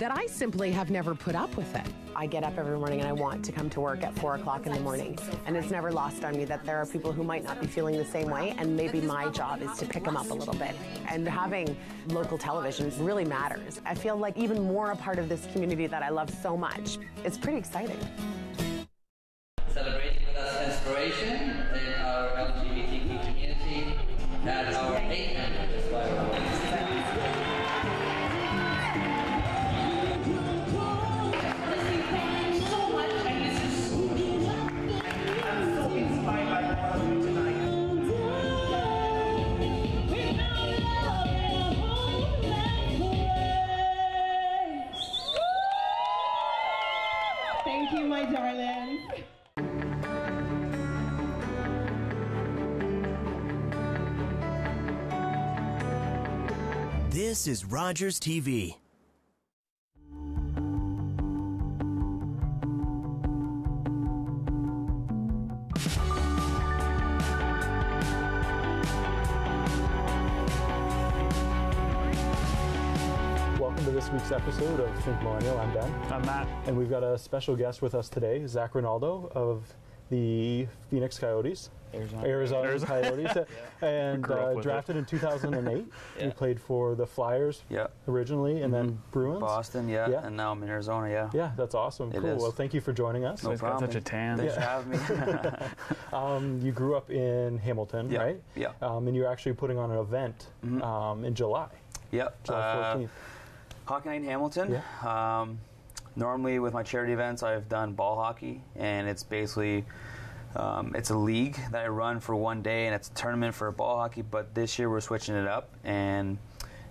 that I simply have never put up with it. I get up every morning and I want to come to work at four o'clock in the morning. And it's never lost on me that there are people who might not be feeling the same way. And maybe my job is to pick them up a little bit. And having local television really matters. I feel like even more a part of this community that I love so much. It's pretty exciting. Celebrating with us inspiration This Rogers TV. Welcome to this week's episode of Think Millennial. I'm Ben. I'm Matt. And we've got a special guest with us today, Zach Rinaldo of the Phoenix Coyotes. Arizona. Arizona, Arizona. Coyotes. and We grew up uh, with drafted in 2008. Yeah. You played for the Flyers Yeah. originally and then Bruins. Boston, yeah, Yeah. and now I'm in Arizona, yeah. Yeah, that's awesome. It cool. is. Well, thank you for joining us. No He's got problem. such a tan. Thanks for having me. Um, you grew up in Hamilton, Yeah, right? yeah. Um, and you're actually putting on an event Mhm. um, in July, yep. July uh, 14th. hockey night in Hamilton. Um, normally with my charity events, I've done ball hockey, and it's basically um, it's a league that I run for one day, and it's a tournament for ball hockey. But this year we're switching it up, and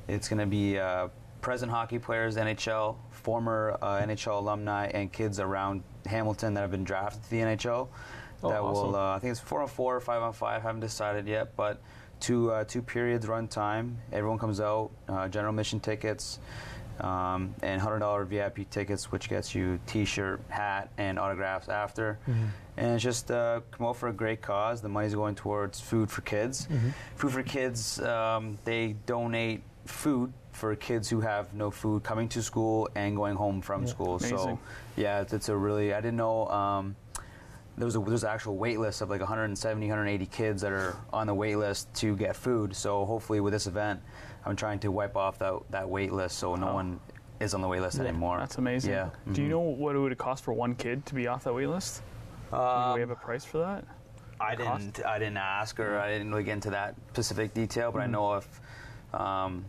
it's going to be uh, present hockey players, NHL, former uh, NHL alumni, and kids around Hamilton that have been drafted to the NHL. Oh, that awesome. will, uh, I think it's four on four or five on five. Haven't decided yet, but two uh, two periods run time. Everyone comes out. Uh, general mission tickets. Um, and hundred dollar VIP tickets, which gets you T-shirt, hat, and autographs after. And it's just uh, come out for a great cause. The money's going towards food for kids. Food for kids. Um, they donate food for kids who have no food coming to school and going home from school. Amazing. So yeah, it's, it's a really I didn't know. Um, there was a there's an actual wait list of like 170 180 kids that are on the wait list to get food so hopefully with this event i'm trying to wipe off that that wait list so no Wow. one is on the wait list anymore That's amazing. yeah Do you mhm. know what it would cost for one kid to be off that wait list? Do Um, we have a price for that? I didn't. I didn't ask, or I didn't really get into that specific detail. But I know if um,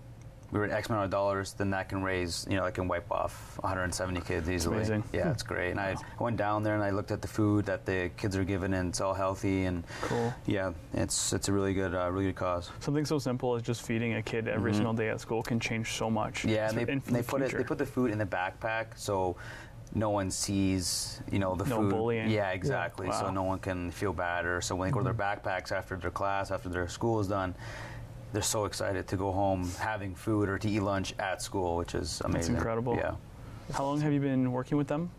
we were at X amount of dollars, then that can raise. You know, that can wipe off 170 kids easily. amazing. Yeah, it's great. And I, went down there and I looked at the food that the kids are given, and it's all healthy. And Cool. yeah, it's it's a really good, uh, really good cause. Something so simple as just feeding a kid every single day at school can change so much. Mm-hmm. Yeah, and they, the they put it. They put the food in the backpack, so no one sees. You know the No food. bullying. Yeah, exactly. Wow. So no one can feel bad, or so when they go to their Mm-hmm. backpacks after their class, after their school is done. They're so excited to go home having food or to eat lunch at school, which is amazing. That's incredible. Yeah. How long have you been working with them?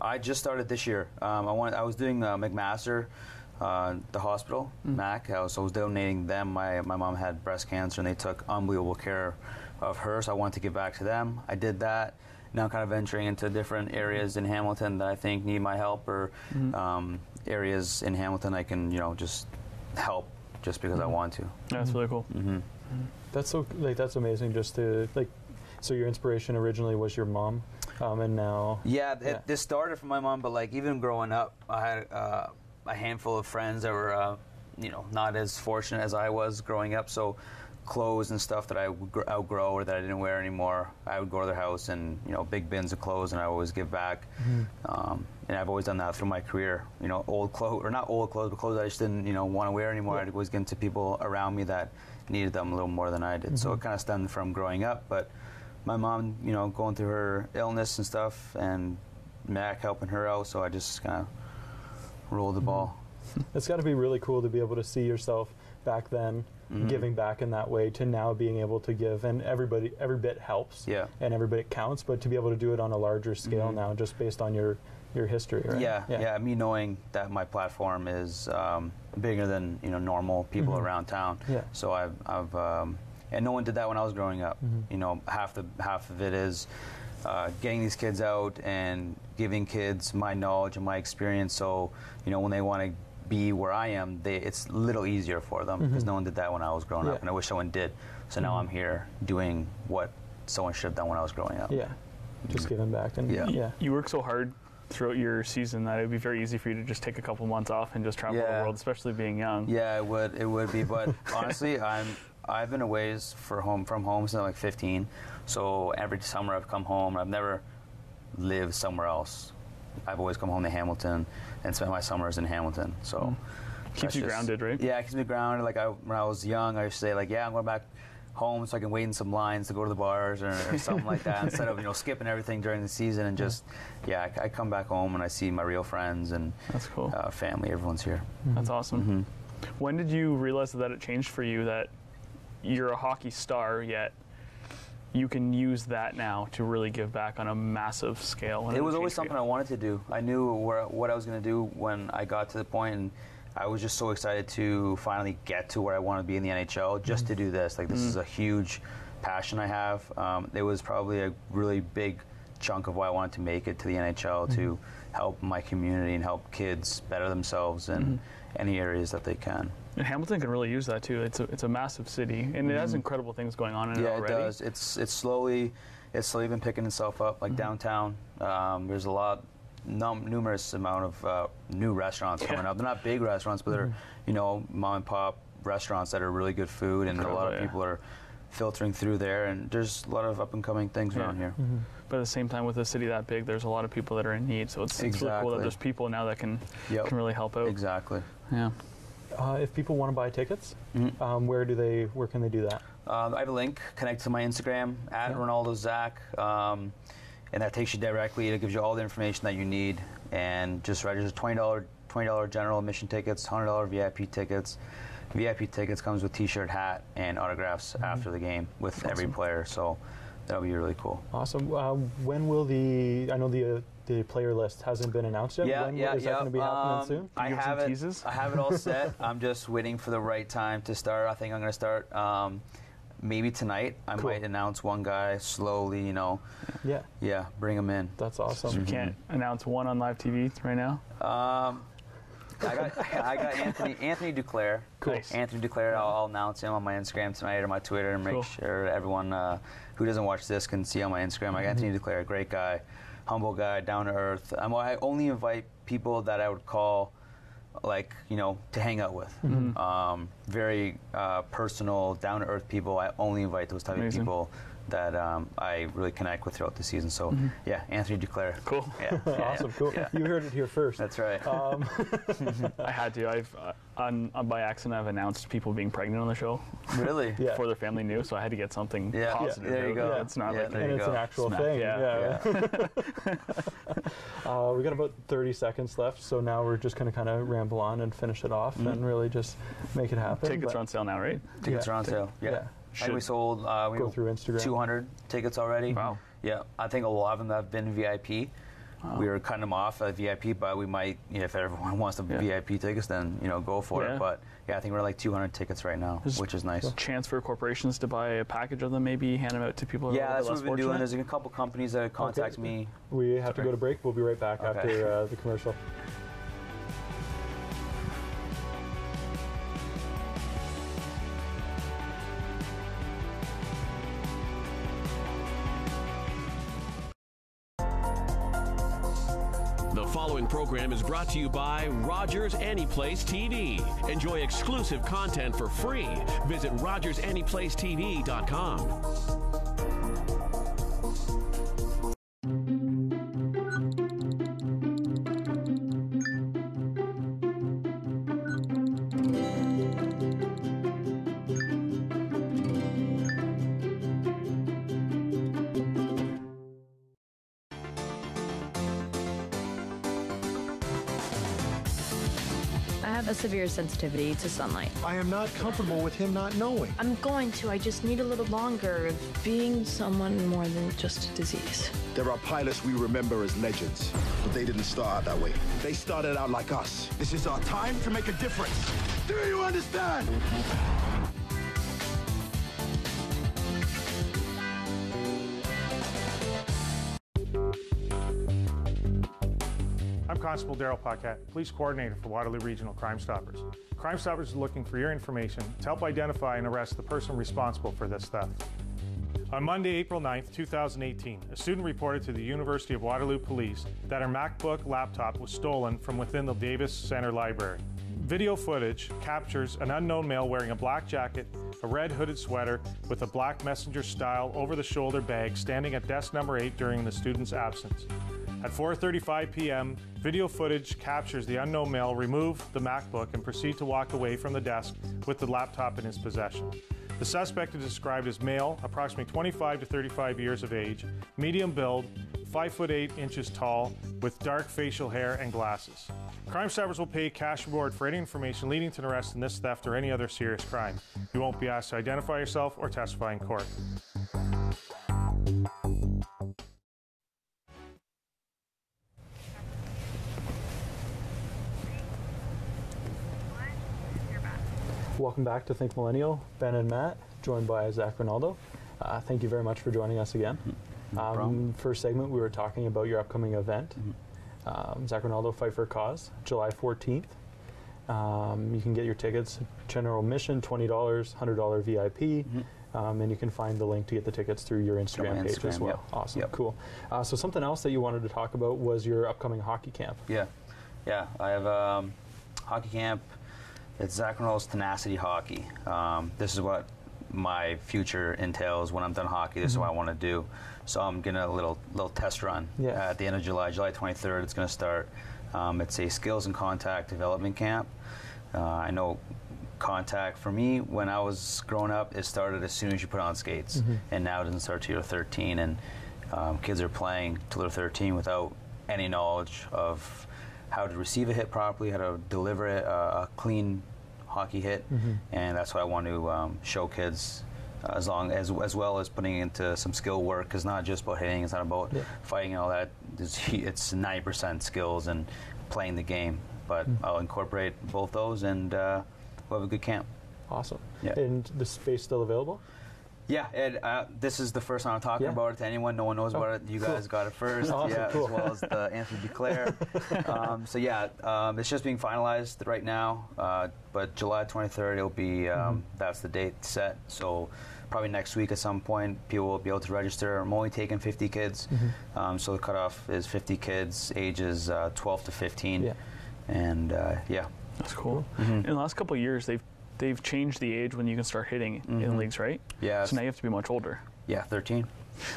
I just started this year. Um, I wanted, I was doing uh, McMaster, uh, the hospital, Mm. Mac. I was, I was donating them. My my mom had breast cancer, and they took unbelievable care of her. So I wanted to give back to them. I did that. Now kind of venturing into different areas in Hamilton that I think need my help, or Mm-hmm. um, areas in Hamilton I can you know just help just because I want to. That's really cool. hmm That's so like that's amazing. Just to like, so your inspiration originally was your mom, um, and now Yeah, th- Yeah. this started from my mom, but like even growing up, I had uh, a handful of friends that were, uh, you know, not as fortunate as I was growing up. So clothes and stuff that I would gr- outgrow or that I didn't wear anymore, I would go to their house and you know big bins of clothes, and I would always give back. Um, and I've always done that through my career. You know, old clothes or not old clothes, but clothes I just didn't you know want to wear anymore. I'd always them to people around me that needed them a little more than I did. So it mm-hmm. kind of stemmed from growing up, but my mom, you know, going through her illness and stuff, and Mac helping her out. So I just kind of rolled the mm-hmm. ball. it's got to be really cool to be able to see yourself back then Mm-hmm. giving back in that way to now being able to give, and everybody every bit helps, Yeah. and every bit counts. But to be able to do it on a larger scale mm-hmm. now, just based on your your history, right? Mm-hmm. Yeah, yeah, Me knowing that my platform is um, bigger than you know normal people around town. Mm-hmm. Yeah. So I've, I've um, and no one did that when I was growing up. Mm-hmm. You know, half the half of it is uh, getting these kids out and giving kids my knowledge and my experience. So you know when they want to be where I am, they, it's a little easier for them because no one did that when I was growing Yeah. up, and I wish someone did. So now I'm here doing what someone should have done when I was growing up. Yeah. Just giving back and Yeah. yeah. You work so hard throughout your season that it would be very easy for you to just take a couple months off and just travel the world, especially being young. Yeah, it would. It would be. But honestly, I'm I've been away for home from home since I'm like 15. So every summer I've come home. I've never lived somewhere else. I've always come home to Hamilton and spent my summers in Hamilton. So Mm. Keeps you grounded, right? Yeah, it keeps me grounded. Like I, when I was young, I used to say like, yeah, I'm going back home so I can wait in some lines to go to the bars or, or something like that instead of you know skipping everything during the season and just yeah, I, I come back home and I see my real friends and That's cool. uh, family. Everyone's here. That's awesome. Mm-hmm. When did you realize that it changed for you that you're a hockey star yet you can use that now to really give back on a massive scale? When It was always change for you? something I wanted to do. I knew where, what I was going to do when I got to the point, and I was just so excited to finally get to where I want to be in the NHL just to do this. Like, this is a huge passion I have. Um, it was probably a really big chunk of why I wanted to make it to the NHL to help my community and help kids better themselves in any areas that they can. And Hamilton can really use that too. It's a, it's a massive city, and it has incredible things going on in it Mm-hmm. Yeah, it does. It's it's slowly, it's slowly been picking itself up. Mm-hmm. Like downtown, um, there's a lot, num- numerous amount of uh, new restaurants coming Yeah. up. They're not big restaurants, but they're you know mom and pop restaurants that are really good food, and a lot of yeah. people are filtering through there. And there's a lot of up and coming things Yeah. around here. But at the same time, with a city that big, there's a lot of people that are in need. So it's, it's really cool that there's people now that can Yep. can really help out. Exactly. Yeah. Uh, if people want to buy tickets, Mm-hmm. um, where do they? Where can they do that? Um, I have a link. Connect to my Instagram at Yeah. Rinaldo Zach, um, and that takes you directly. It gives you all the information that you need, and just register twenty dollar twenty dollar general admission tickets, hundred dollar VIP tickets. VIP tickets comes with T-shirt, hat, and autographs Mm-hmm. after the game with every player. So that'll be really cool. Awesome. Uh, when will the? I know the uh, the player list hasn't been announced yet. Yeah, when, yeah, Is that going to be happening Um, soon? I have have it. teases? I have it all set. I'm just waiting for the right time to start. I think I'm going to start. Um, maybe tonight. I Cool. might announce one guy slowly. You know, Yeah, yeah, bring him in. that's awesome. You awesome. can't announce one on live TV right now. Um, I got I got Anthony Anthony Duclair. Cool. Nice. Anthony Duclair. I'll, I'll announce him on my Instagram tonight or my Twitter and make Cool. sure everyone uh, who doesn't watch this can see on my Instagram. I got Anthony Duclair, a great guy, humble guy, down to earth. I'm, I only invite people that I would call like you know to hang out with. Um, very uh, personal, down to earth people. I only invite those type Amazing. of people that um, I really connect with throughout the season. So yeah, Anthony Duclair. Cool. Yeah. yeah, awesome. Cool. yeah. You heard it here first. That's right. I had to. I've uh, on, on by accident I've announced people being pregnant on the show really? Yeah. before their family knew, so I had to get something Yeah. positive. There you out. go. It's not Yeah, like there and you it's go. an actual Smack, thing. yeah. uh, we got about 30 seconds left, so now we're just going to kind of ramble on and finish it off and really just make it happen. tickets but- are on sale now, right? Tickets Yeah. are on sale. Yeah. I think we Should- sold uh, we Go through Instagram. 200 tickets already. Wow. Yeah, I think a lot of them have been VIP. We were cutting them off at VIP, but we might, you know, if everyone wants the Yeah. VIP tickets, then you know, go for Yeah. it. But yeah, I think we're like 200 tickets right now, There's- which is nice. Chance for corporations to buy a package of them, maybe hand them out to people. Yeah, that's what we've been doing. There's a couple companies that contact me. We have to go to break. We'll be right back Okay. after uh, the commercial. Program is brought to you by Rogers Anyplace TV. Enjoy exclusive content for free. Visit RogersAnyplaceTV.com. sensitivity to sunlight. I am not comfortable with him not knowing. I'm going to. I just need a little longer of being someone more than just a disease. There are pilots we remember as legends, but they didn't start out that way. They started out like us. This is our time to make a difference. Do you understand? Constable Daryl Paquette, Police Coordinator for Waterloo Regional Crime Stoppers. Crime Stoppers is looking for your information to help identify and arrest the person responsible for this theft. On Monday, April 9th, 2018, a student reported to the University of Waterloo Police that her MacBook laptop was stolen from within the Davis Center Library. Video footage captures an unknown male wearing a black jacket, a red hooded sweater with a black messenger style over the shoulder bag standing at desk number 8 during the student's absence. Mm-hmm. At 4:35 p.m., video footage captures the unknown male remove the MacBook and proceed to walk away from the desk with the laptop in his possession. The suspect is described as male, approximately 25 to 35 years of age, medium build, 5 foot 8 inches tall, with dark facial hair and glasses. Crime Stoppers will pay cash reward for any information leading to an arrest in this theft or any other serious crime. You won't be asked to identify yourself or testify in court. Welcome back to Think Millennial. Ben and Matt, joined by Zach Rinaldo. Uh, thank you very much for joining us again. No um, first segment, we were talking about your upcoming event, um, Zach Rinaldo Fight for Cause, July 14th. Um, you can get your tickets, general admission, $20, $100 VIP. Um, and you can find the link to get the tickets through your Instagram, my page as well. yep. Awesome, Yep. cool. Uh, so something else that you wanted to talk about was your upcoming hockey camp. Yeah, yeah. I have um, hockey camp. It's Zach Rinaldo's Tenacity Hockey. Um, this is what my future entails when I'm done hockey. This is what I want to do. So I'm getting a little little test run Yeah. at the end of July, July 23rd. It's going to start. Um, it's a skills and contact development camp. Uh, I know contact for me when I was growing up, it started as soon as you put on skates, Mhm. and now it doesn't start till you're 13. And um, kids are playing till they're 13 without any knowledge of how to receive a hit properly, how to deliver it, uh, a clean hockey hit, Mhm. and that's what I want to um, show kids. uh, As long as as well as putting into some skill work, because not just about hitting, it's not about Yeah. fighting and all that. It's, it's 90% skills and playing the game. But Mm. I'll incorporate both those, and uh, we'll have a good camp. Awesome. Yeah. And the space still available? Yeah, Ed, uh, this is the first time I'm talking Yeah. about it to anyone. No one knows Oh, about it. You cool. guys got it first. Awesome, yeah, cool. as well as the Anthony Duclair. um, so yeah, um, it's just being finalized right now. Uh, but July 23rd, it'll be. Um, Mm-hmm. That's the date set. So probably next week at some point, people will be able to register. I'm only taking 50 kids. Mhm. Um, so the cutoff is 50 kids, ages uh, 12 to 15. Yeah. And uh, yeah. That's cool. Mhm. In the last couple of years, they've they've changed the age when you can start hitting in Mhm. leagues, right? Yeah. So now you have to be much older. Yeah, 13.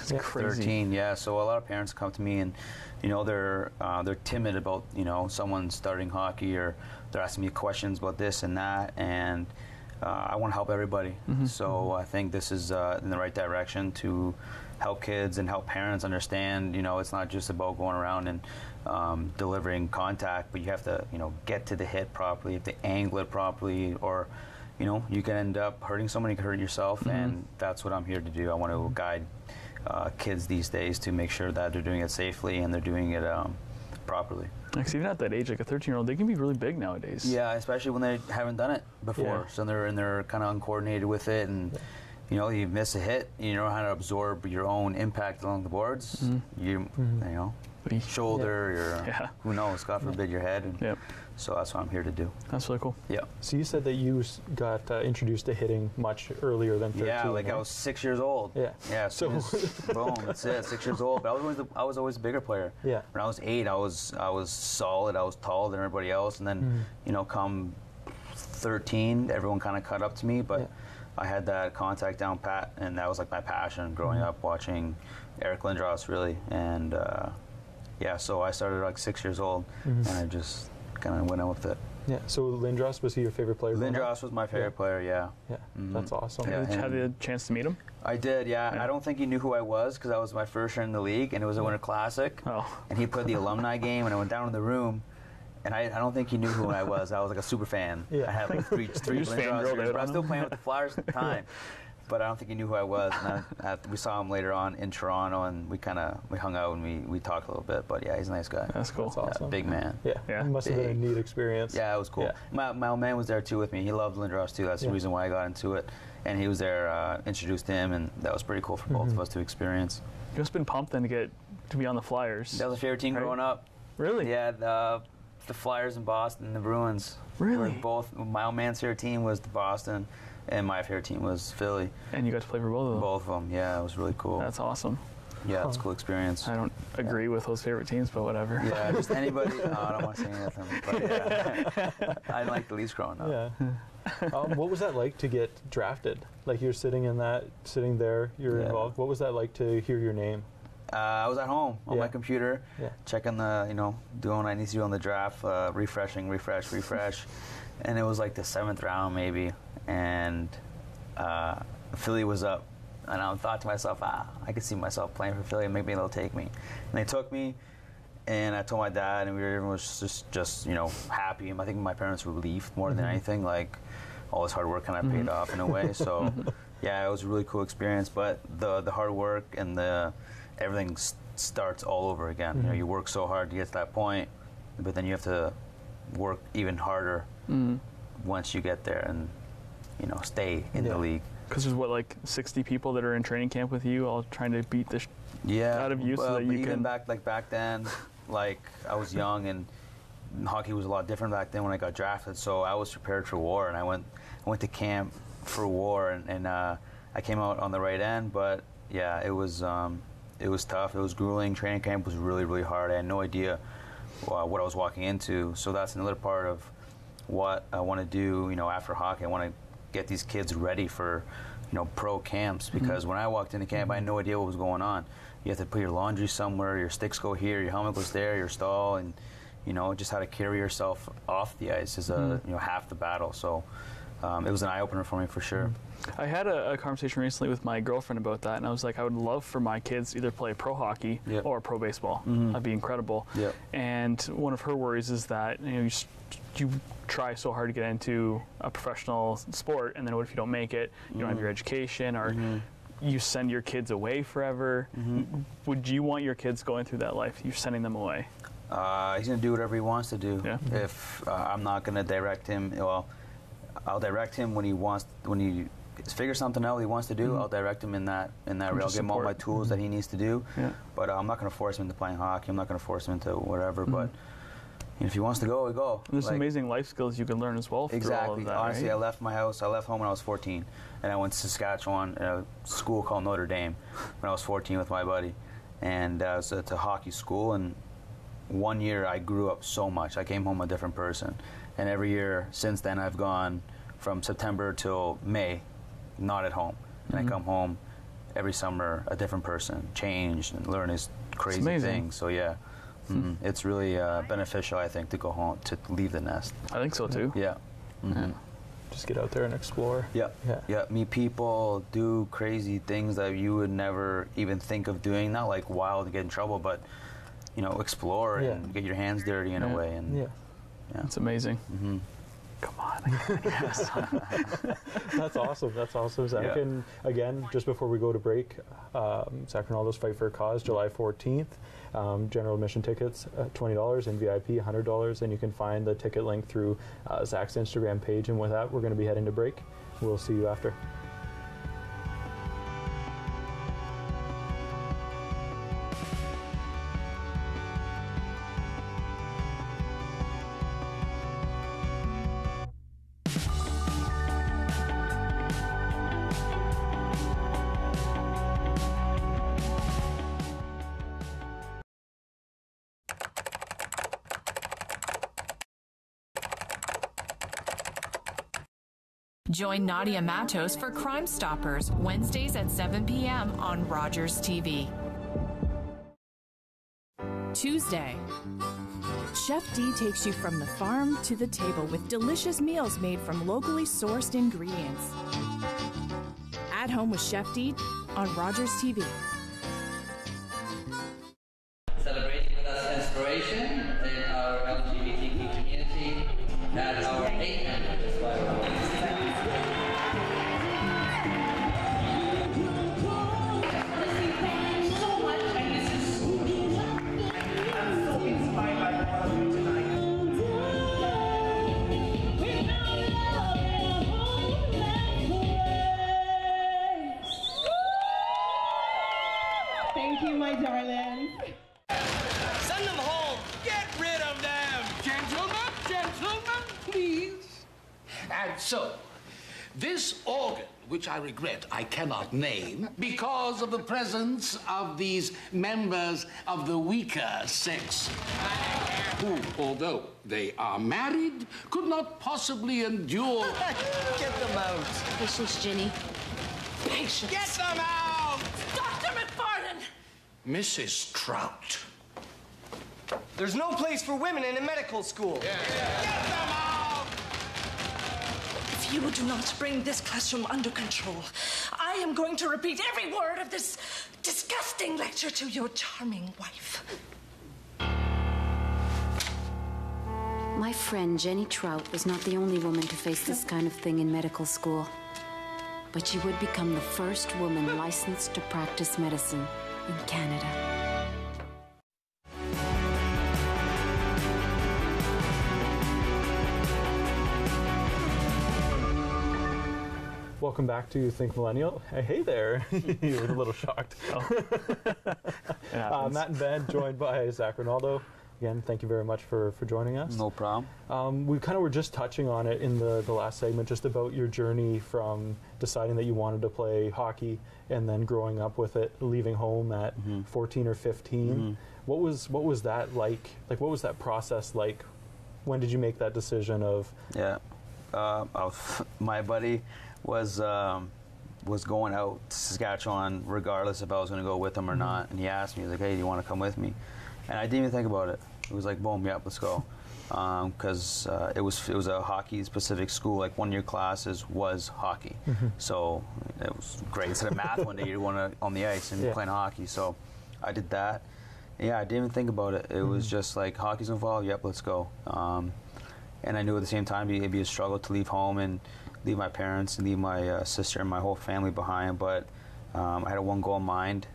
It's crazy. 13, yeah. So a lot of parents come to me and, you know, they're uh, they're timid about, you know, someone starting hockey or they're asking me questions about this and that, and uh, I want to help everybody. Mhm. So I think this is uh, in the right direction to help kids and help parents understand. You know, it's not just about going around and um, delivering contact, but you have to, you know, get to the hit properly, you have to angle it properly, or you know, you can end up hurting someone, you can hurt yourself, Mhm. and that's what I'm here to do. I want to guide uh, kids these days to make sure that they're doing it safely and they're doing it um, properly. Because even at that age, like a 13 year old, they can be really big nowadays. Yeah, especially when they haven't done it before, Yeah. so they're and they're kind of uncoordinated with it, and you know, you miss a hit, you know how to absorb your own impact along the boards. Mhm. You, Mhm. you know, shoulder, or Yeah. who knows, God forbid, your head. And Yep. So that's what I'm here to do. That's really cool. Yeah. So you said that you got uh, introduced to hitting much earlier than 13. Yeah, like I was six years old. Yeah. Yeah. as soon So- boom, that's it. Six years old. But I was always the, I was always a bigger player. Yeah. When I was eight, I was I was solid. I was taller than everybody else. And then, Mhm. you know, come 13, everyone kind of cut up to me. But I had that contact down pat, and that was like my passion growing Mhm. up watching Eric Lindros really. And uh, yeah, so I started like six years old, Mhm. and I just kind of went on with it. Yeah. So Lindros was he your favorite player? Lindros was my favorite player. Yeah. Yeah. Mhm. That's awesome. Yeah, Did you have and- the chance to meet him? I did, yeah. I don't think he knew who I was because I was my first year in the league, and it was a Winter Classic. Oh. And he played the alumni game, and I went down in the room, and I, I don't think he knew who I was. I was like a super fan. Yeah. I had like three, three just Lindros fangirled but I was still playing with the Flyers at the time. But I don't think he knew who I was. And I, I, we saw him later on in Toronto, and we kind of we hung out and we, we talked a little bit. But yeah, he's a nice guy. That's cool. That's awesome. Yeah, big man. Yeah. Yeah. It must have been a neat experience. Yeah, it was cool. Yeah. My, my old man was there too with me. He loved Lindros too. That's Yeah. the reason why I got into it. And he was there, uh, introduced him, and that was pretty cool for both Mhm. of us to experience. You must have been pumped then to get to be on the Flyers. That was a favorite team Right. growing up. Really? Yeah, the, the Flyers in Boston, the Bruins. Really? Were both my old man's favorite team was the Boston, and my favorite team was Philly. And you got to play for both of them. Both of them. Yeah, it was really cool. That's awesome. Yeah, it's a cool experience. I don't agree with those favorite teams, but whatever. Yeah, just anybody. no, I don't want to say anything. But yeah, I like the Leafs growing up. Yeah. um, what was that like to get drafted? Like you're sitting in that, sitting there, you're Yeah. involved. What was that like to hear your name? Uh, I was at home on my computer, Yeah. checking the, you know, doing what I need to do on the draft, uh, refreshing, refresh, refresh, and it was like the seventh round maybe, and uh, Philly was up, and I thought to myself, ah, I could see myself playing for Philly, maybe they'll take me, and they took me, and I told my dad, and we were, everyone was just, just, you know, happy. And I think my parents were relieved more than Mhm. anything, like all this hard work kind of paid Mhm. off in a way. So, yeah, it was a really cool experience. But the the hard work and the everything s- starts all over again. You know, you work so hard to get to that point, but then you have to work even harder Mm. once you get there and you know stay in the league. Because there's what like 60 people that are in training camp with you, all trying to beat the sh- yeah, out of you, well, so that but you even can. back like back then, like I was young and hockey was a lot different back then when I got drafted. So I was prepared for war, and I went I went to camp for war, and, and uh, I came out on the right end. But yeah, it was um, it was tough. It was grueling. Training camp was really really hard. I had no idea uh, what I was walking into. So that's another part of what I want to do. You know, after hockey, I want to get these kids ready for you know pro camps because when I walked into camp, I had no idea what was going on. You have to put your laundry somewhere, your sticks go here, your helmet goes there, your stall, and you know just how to carry yourself off the ice is a Mhm. you know half the battle. So um, it was an eye opener for me for sure. I had a, a conversation recently with my girlfriend about that, and I was like, I would love for my kids to either play pro hockey or pro baseball. Mhm. That'd be incredible. Yep. And one of her worries is that you know you, you try so hard to get into a professional sport, and then what if you don't make it? You don't have Mhm. your education, or you send your kids away forever. Would you want your kids going through that life? You're sending them away. Uh, he's gonna do whatever he wants to do. Yeah. If uh, I'm not gonna direct him, well, I'll direct him when he wants when he figures something out he wants to do. Mhm. I'll direct him in that in that. I'll give him all my tools that he needs to do. Yeah. But uh, I'm not gonna force him into playing hockey. I'm not gonna force him into whatever. Mhm. But you know, if he wants to go, he go. And there's Like- amazing life skills you can learn as well Exactly. of that. Honestly, right? I left my house. I left home when I was 14, and I went to Saskatchewan, at a school called Notre Dame, when I was 14 with my buddy, and uh, it was a hockey school. And one year, I grew up so much. I came home a different person, and every year since then, I've gone from September till May, not at home, and Mhm. I come home every summer a different person, changed and learn these crazy things. So yeah. mhm. It's really uh, beneficial, I think, to go home, to leave the nest. I think so too. Yeah. Mhm. Just get out there and explore. Yeah. Yeah. Yeah. Meet people, do crazy things that you would never even think of doing. Not like wild to get in trouble, but you know, explore Yeah. and get your hands dirty in Yeah. a way. And Yeah. yeah. It's amazing. hmm Come on. That's awesome. That's awesome, Zach. Yeah. And again, just before we go to break, um, Zach Rinaldo's Fight for a Cause, July 14th. Um, general admission tickets, uh, $20, and VIP, $100. And you can find the ticket link through uh, Zach's Instagram page. And with that, we're going to be heading to break. We'll see you after. Join Nadia Matos for Crime Stoppers Wednesdays at 7 p.m. on Rogers TV. Tuesday. Chef D takes you from the farm to the table with delicious meals made from locally sourced ingredients. At Home with Chef D on Rogers TV. Presence of these members of the weaker sex, who, although they are married, could not possibly endure. Get them out. Patience, Ginny. Patience. Get them out! Dr. McFarlane! Mrs. Trout. There's no place for women in a medical school. You do not bring this classroom under control, I am going to repeat every word of this disgusting lecture to your charming wife. My friend Jenny Trout was not the only woman to face this kind of thing in medical school. But she would become the first woman licensed to practice medicine in Canada. Welcome back to Think Millennial. Hey, hey there. you were a little shocked. uh. Matt and Ben, joined by Zach Rinaldo. Again, thank you very much for, for joining us. No problem. Um, we kind of were just touching on it in the, the last segment, just about your journey from deciding that you wanted to play hockey and then growing up with it, leaving home at 14 or 15. Mhm. What was what was that like? Like, what was that process like? When did you make that decision of? Yeah, uh, I my buddy was um, was going out to Saskatchewan regardless if I was going to go with him or Mhm. not, and he asked me, he was like, "Hey, do you want to come with me?" And I didn't even think about it. It was like, "Boom, yep, let's go," because uh, it was it was a hockey specific school. Like one of your classes was hockey, Mhm. so it was great. Instead of math, one day you're to on the ice and Yeah. playing hockey. So I did that. Yeah, I didn't even think about it. It was Mhm. just like hockey's involved. Yep, let's go. Um, and I knew at the same time it'd be a struggle to leave home and leave my parents and leave my uh, sister and my whole family behind. But um, I had a one goal in mind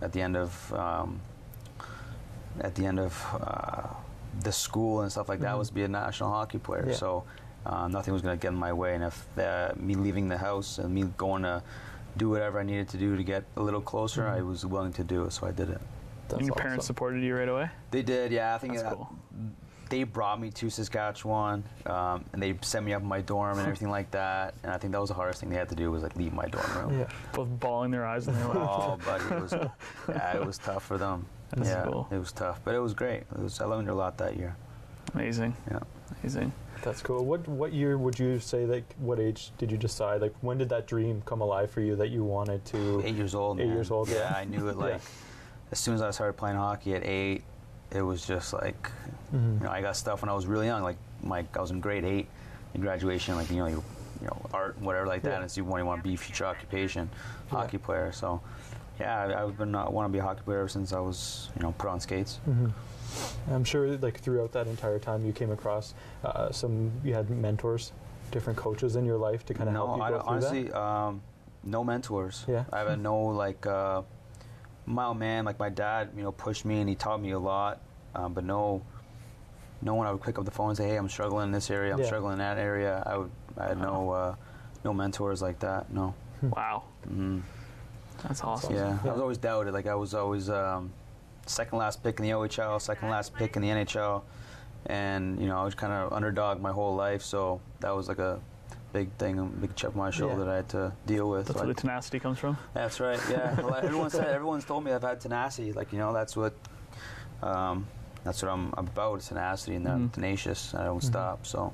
at the end of um, at the end of uh, the school and stuff like that Mhm. was to be a national hockey player. Yeah. So uh, nothing was going to get in my way. And if uh, me leaving the house and me going to do whatever I needed to do to get a little closer, Mhm. I was willing to do it. So I did it. and your parents supported you right away? They did, yeah. I think That's cool. They brought me to Saskatchewan, um, and they set me up in my dorm and everything like that. And I think that was the hardest thing they had to do was like leave my dorm room. Yeah. Both bawling their eyes and they oh, but it was, yeah, it was tough for them. That's yeah, cool. it was tough, but it was great. It was, I learned a lot that year. Amazing. Yeah. Amazing. That's cool. What what year would you say? Like, what age did you decide? Like, when did that dream come alive for you that you wanted to? Eight years old. Eight man. years old. Yeah, I knew it. Yeah. Like as soon as I started playing hockey at eight, it was just like Mhm. you know I got stuff when I was really young. Like my I was in grade eight in graduation. Like you know you, you know art whatever like that. Yeah. And so you want to want to be future occupation, hockey player. So yeah, I, I've been uh, want to be a hockey player ever since I was you know put on skates. Mhm. I'm sure, like throughout that entire time, you came across uh, some. You had mentors, different coaches in your life to kind of no, help you I go don't- through honestly, that. um, no mentors. Yeah. I have no like uh, my old man, like my dad, you know, pushed me and he taught me a lot, um, but no, no one I would pick up the phone and say, "Hey, I'm struggling in this area. I'm Yeah. struggling in that area." I would, I had no, uh, no mentors like that. No. Wow. hmm That's awesome. Yeah, I was always doubted. Like I was always um, second last pick in the OHL, second last pick in the NHL, and you know I was kind of underdog my whole life. So that was like a big thing, a big chip on my shoulder Yeah. that I had to deal with. That's like, where the tenacity comes from. that's right. Yeah. Well, everyone said everyone's told me I've had tenacity. Like you know, that's what um, that's what I'm about. Tenacity and that I'm Mhm. tenacious. I don't Mm-hmm. stop. So,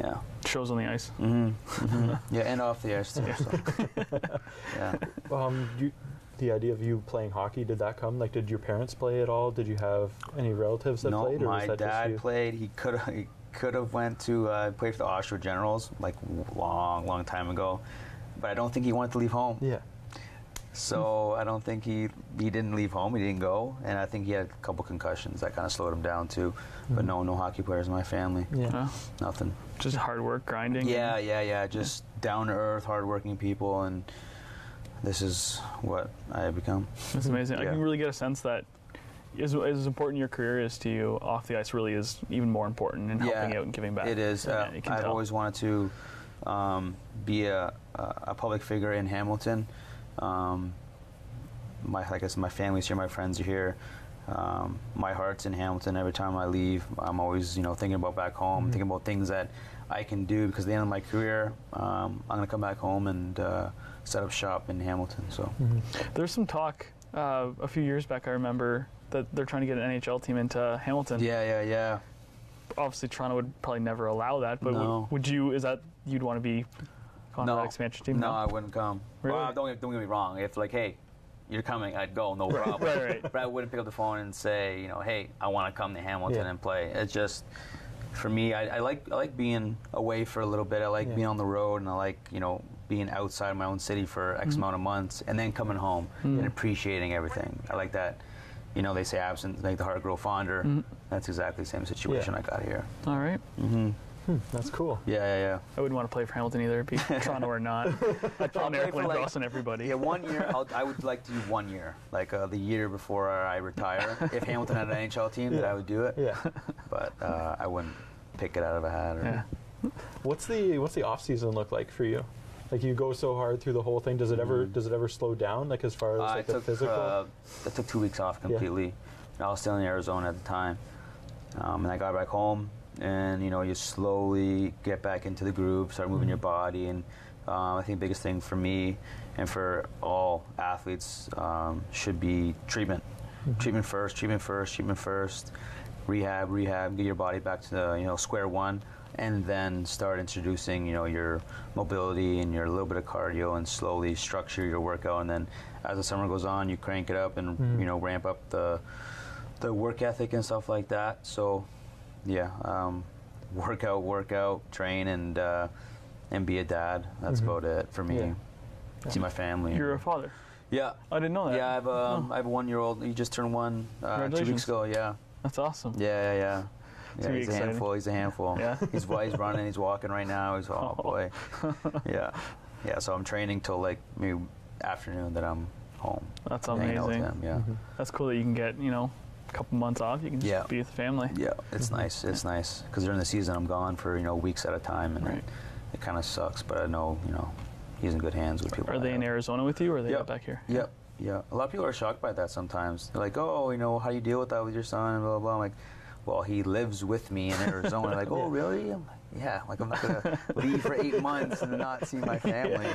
yeah. Shows on the ice. hmm hmm yeah, and off the ice too. Yeah. So. yeah. Um, you, the idea of you playing hockey did that come? Like, did your parents play at all? Did you have any relatives that no, played, or my was that just dad you? played. He could have. He could have went to uh, play for the Oshawa Generals like long, long time ago, but I don't think he wanted to leave home. Yeah. So I don't think he he didn't leave home. He didn't go, and I think he had a couple concussions that kind of slowed him down too. But Mhm. no, no hockey players in my family. Yeah. Huh? Nothing. Just hard work, grinding. Yeah, yeah, yeah. Just down to earth, hardworking people, and this is what I have become. That's amazing. I can really get a sense that as, as important in your career is to you, off the ice really is even more important in helping out and giving back. It is. Uh, I've tell. always wanted to um, be a, a a public figure in Hamilton. Um, my, like I said, my family's here, my friends are here. Um, my heart's in Hamilton. Every time I leave, I'm always, you know, thinking about back home, Mhm. thinking about things that I can do because at the end of my career, um, I'm gonna come back home and uh, set up shop in Hamilton. So. There's some talk uh, a few years back. I remember that they're trying to get an NHL team into Hamilton. Yeah, yeah, yeah. Obviously, Toronto would probably never allow that. But No. would, would you? Is that you'd want to be on that expansion team? No, I wouldn't come. Really? Well, don't, get- don't get me wrong. If like, hey, you're coming, I'd go, no problem. right, right. But I wouldn't pick up the phone and say, you know, hey, I want to come to Hamilton Yeah. and play. It's just for me. I, I like I like being away for a little bit. I like Yeah. being on the road, and I like you know being outside my own city for X Mhm. amount of months, and then coming home Mm. and appreciating everything. I like that. You know, they say absence make the heart grow fonder. Mhm. That's exactly the same situation I got here. All right. Mm-hmm. that's cool. Yeah, yeah, yeah. I wouldn't want to play for Hamilton either, be Toronto or not. I'd throw I'll an play for, airplane like- across everybody. Yeah, one year. I'll, I would like to do one year, like uh, the year before I retire. if Hamilton had an NHL team, then Yeah. I would do it. Yeah. But uh, I wouldn't pick it out of a hat. Or, Yeah. What's the what's the off season look like for you? Like you go so hard through the whole thing. Does it ever does it ever slow down? Like as far as I like the took physical? uh, I took two weeks off completely. I was still in Arizona at the time, um, and I got back home. And you know, you slowly get back into the groove, start moving your body, and um, I think the biggest thing for me and for all athletes um, should be treatment. Treatment first, treatment first, treatment first. Rehab, rehab, get your body back to the, you know square one, and then start introducing you know your mobility and your little bit of cardio, and slowly structure your workout. And then as the summer goes on, you crank it up and Mhm. you know ramp up the the work ethic and stuff like that. So yeah, um, workout, workout, train, and uh, and be a dad. That's Mhm. about it for me. Yeah. See my family. You're a father. Yeah. I didn't know that. Yeah, I have, um, I have a one-year-old. He just turned one uh, two weeks ago. Yeah. That's awesome. Yeah, yeah, yeah. It's Yeah, gonna be he's a handful. He's a handful. Yeah? he's he's running. He's walking right now. He's oh boy. yeah, yeah. So I'm training till like maybe afternoon that I'm home. That's hanging out with amazing. him, Yeah. Mm-hmm. That's cool that you can get you know a couple months off. You can just Yeah. be with the family. Yeah, it's mm-hmm. nice. It's nice because during the season I'm gone for you know weeks at a time, and it, it kind of sucks. But I know you know he's in good hands with people. Are they in Arizona with you, or are they Yep. back here? Yep. Yeah. A lot of people are shocked by that sometimes. They're like, oh, you know, how do you deal with that with your son? And blah, blah, blah. I'm like, well, he lives with me in Arizona. like, oh, really? I'm like, yeah. Like, I'm not going to leave for eight months and not see my family.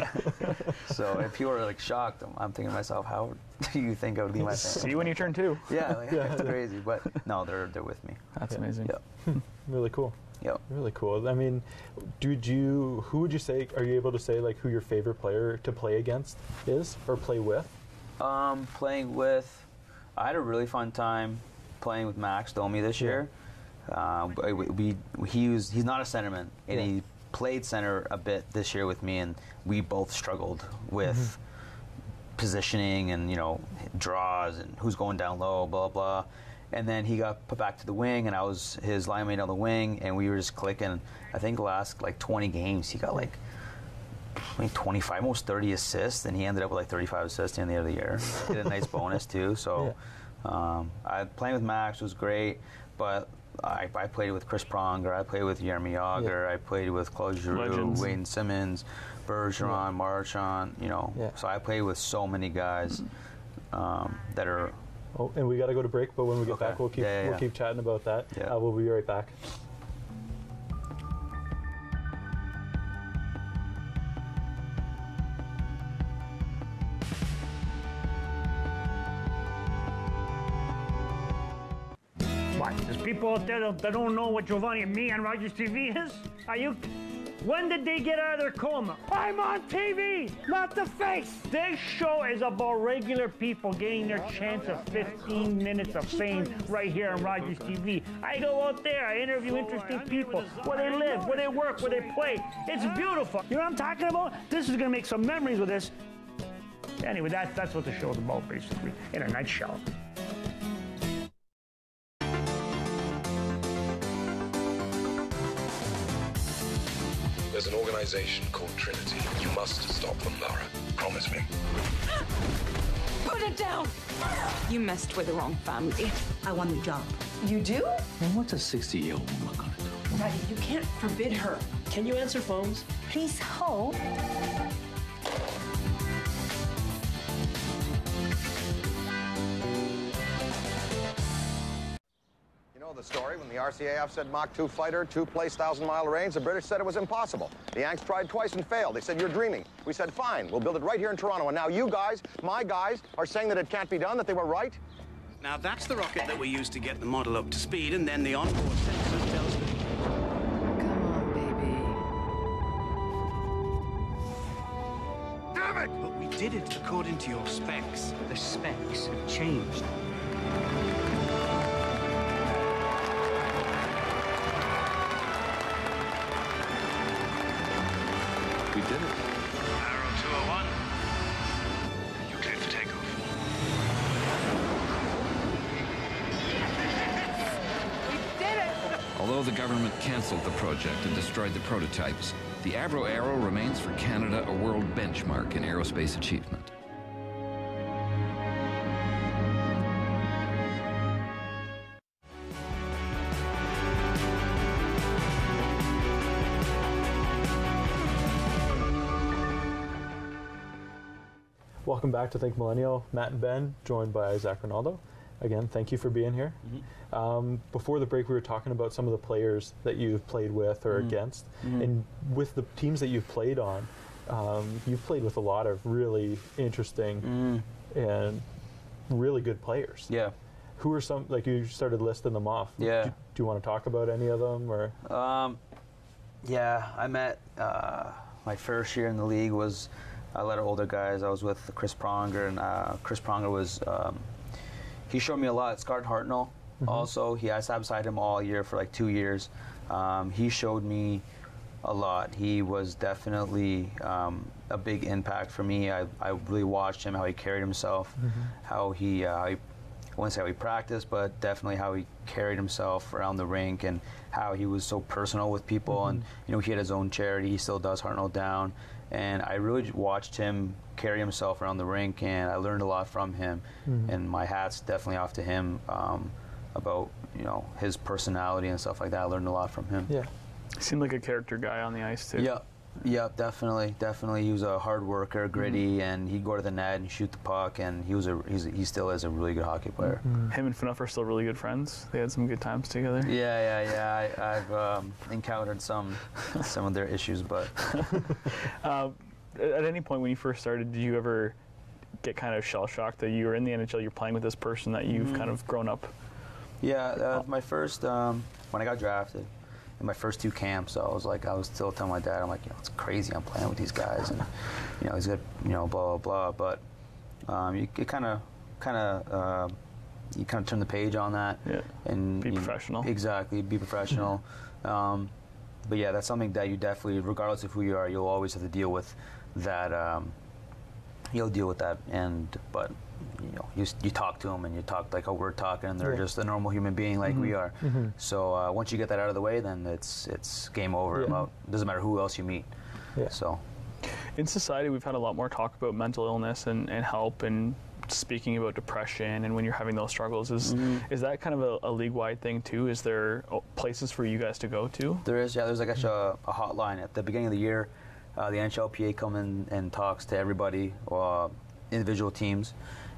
so if people are like shocked, I'm, I'm thinking to myself, how do you think I would leave my family? See you when you turn two. Yeah, like, it's crazy. But no, they're, they're with me. That's amazing. Yeah. Really cool. Yep. Really cool. I mean, did you? Who would you say? Are you able to say like who your favorite player to play against is or play with? Um, playing with, I had a really fun time playing with Max Domi this year. Um, we, we, he was he's not a centerman, and Yeah. he played center a bit this year with me, and we both struggled with positioning and you know draws and who's going down low, blah blah. And then he got put back to the wing, and I was his line mate on the wing, and we were just clicking. I think last like 20 games, he got like I think 25, almost 30 assists, and he ended up with like 35 assists at the end of the year. Did a nice bonus too. So, um, I playing with Max was great, but I, I played with Chris Pronger, I played with Jaromir Jagr, I played with Claude Giroux, Legends. Wayne Simmonds, Bergeron, Marchand. You know, so I played with so many guys um, that are. Oh, and we got to go to break, but when we get back, we'll keep Yeah, yeah, we'll keep chatting about that. Yeah. Uh, we'll be right back. There's people out there that, that don't know what Giovanni and me on Rogers TV is? Are you? When did they get out of their coma? I'm on TV, not the face. This show is about regular people getting their chance of 15 minutes of fame right here on Rogers TV. I go out there, I interview interesting people, where they live, where they work, where they play. It's beautiful. You know what I'm talking about? This is gonna make some memories with this. Anyway, that's that's what the show is about, basically, in a nutshell. Organization called Trinity. You must stop them, Lara. Promise me. Put it down! You messed with the wrong family. I want the job. You do? And what's a 60 year old woman gonna do? Daddy, you can't forbid her. Can you answer phones? Please hold. Know the story. When the RCAF said Mach 2 fighter, two place, thousand mile range, the British said it was impossible. The Yanks tried twice and failed. They said, you're dreaming. We said, fine, we'll build it right here in Toronto. And now you guys, my guys, are saying that it can't be done, that they were right? Now that's the rocket that we use to get the model up to speed, and then the onboard sensor tells the Damn it! But we did it according to your specs. The specs have changed. Cancelled the project and destroyed the prototypes, the Avro Arrow remains for Canada a world benchmark in aerospace achievement. Welcome back to Think Millennial. Matt and Ben, joined by Zach Rinaldo. Again, thank you for being here. Um, before the break, we were talking about some of the players that you've played with or Mhm. against. Mhm. And with the teams that you've played on, um, you've played with a lot of really interesting and really good players. Yeah. Who are some, like you started listing them off. Yeah. Do, do you want to talk about any of them or? Um, yeah, I met uh, my first year in the league was a lot of older guys. I was with Chris Pronger, and uh, Chris Pronger was um, he showed me a lot. Scott Hartnell, also he I sat beside him all year for like two years. Um, he showed me a lot. He was definitely um, a big impact for me. I, I really watched him how he carried himself, how he. Uh, I wouldn't say how he practiced, but definitely how he carried himself around the rink and how he was so personal with people. And you know, he had his own charity. He still does Hartnell Down, and I really watched him carry himself around the rink, and I learned a lot from him. Mhm. And my hat's definitely off to him um, about you know his personality and stuff like that. I learned a lot from him. Yeah. Seemed like a character guy on the ice too. Yeah, yeah, definitely, definitely. He was a hard worker, gritty, Mm-hmm. and he'd go to the net and shoot the puck. And he was a he's, he still is a really good hockey player. Him and Fanuff are still really good friends. They had some good times together. Yeah, yeah, yeah. I, I've um, encountered some some of their issues, but Uh, at any point when you first started, did you ever get kind of shell shocked that you were in the NHL, you're playing with this person that you've Mhm. kind of grown up? yeah, uh, my first um, when I got drafted. In my first two camps, I was like, I was still telling my dad, I'm like, you know, it's crazy. I'm playing with these guys, and you know, he's good, you know, blah blah blah. But um, you kind of, kind of, uh, you kind of turn the page on that, yeah. and Be you- professional. Exactly, be professional. um, but yeah, that's something that you definitely, regardless of who you are, you'll always have to deal with that. Um, you'll deal with that, and but you know, you, you talk to them and you talk like how we're talking, and they're Yeah. just a normal human being like we Mhm. are. Mhm. So uh, once you get that out of the way, then it's it's game over. Yeah. About doesn't matter who else you meet. Yeah. So In society, we've had a lot more talk about mental illness and, and help and speaking about depression and when you're having those struggles. Is Mhm. is that kind of a, a league wide thing too? Is there oh, places for you guys to go to? There is, yeah. There's like actually a, a hotline at the beginning of the year. Uh, the NHLPA come in and talks to everybody, uh, individual teams,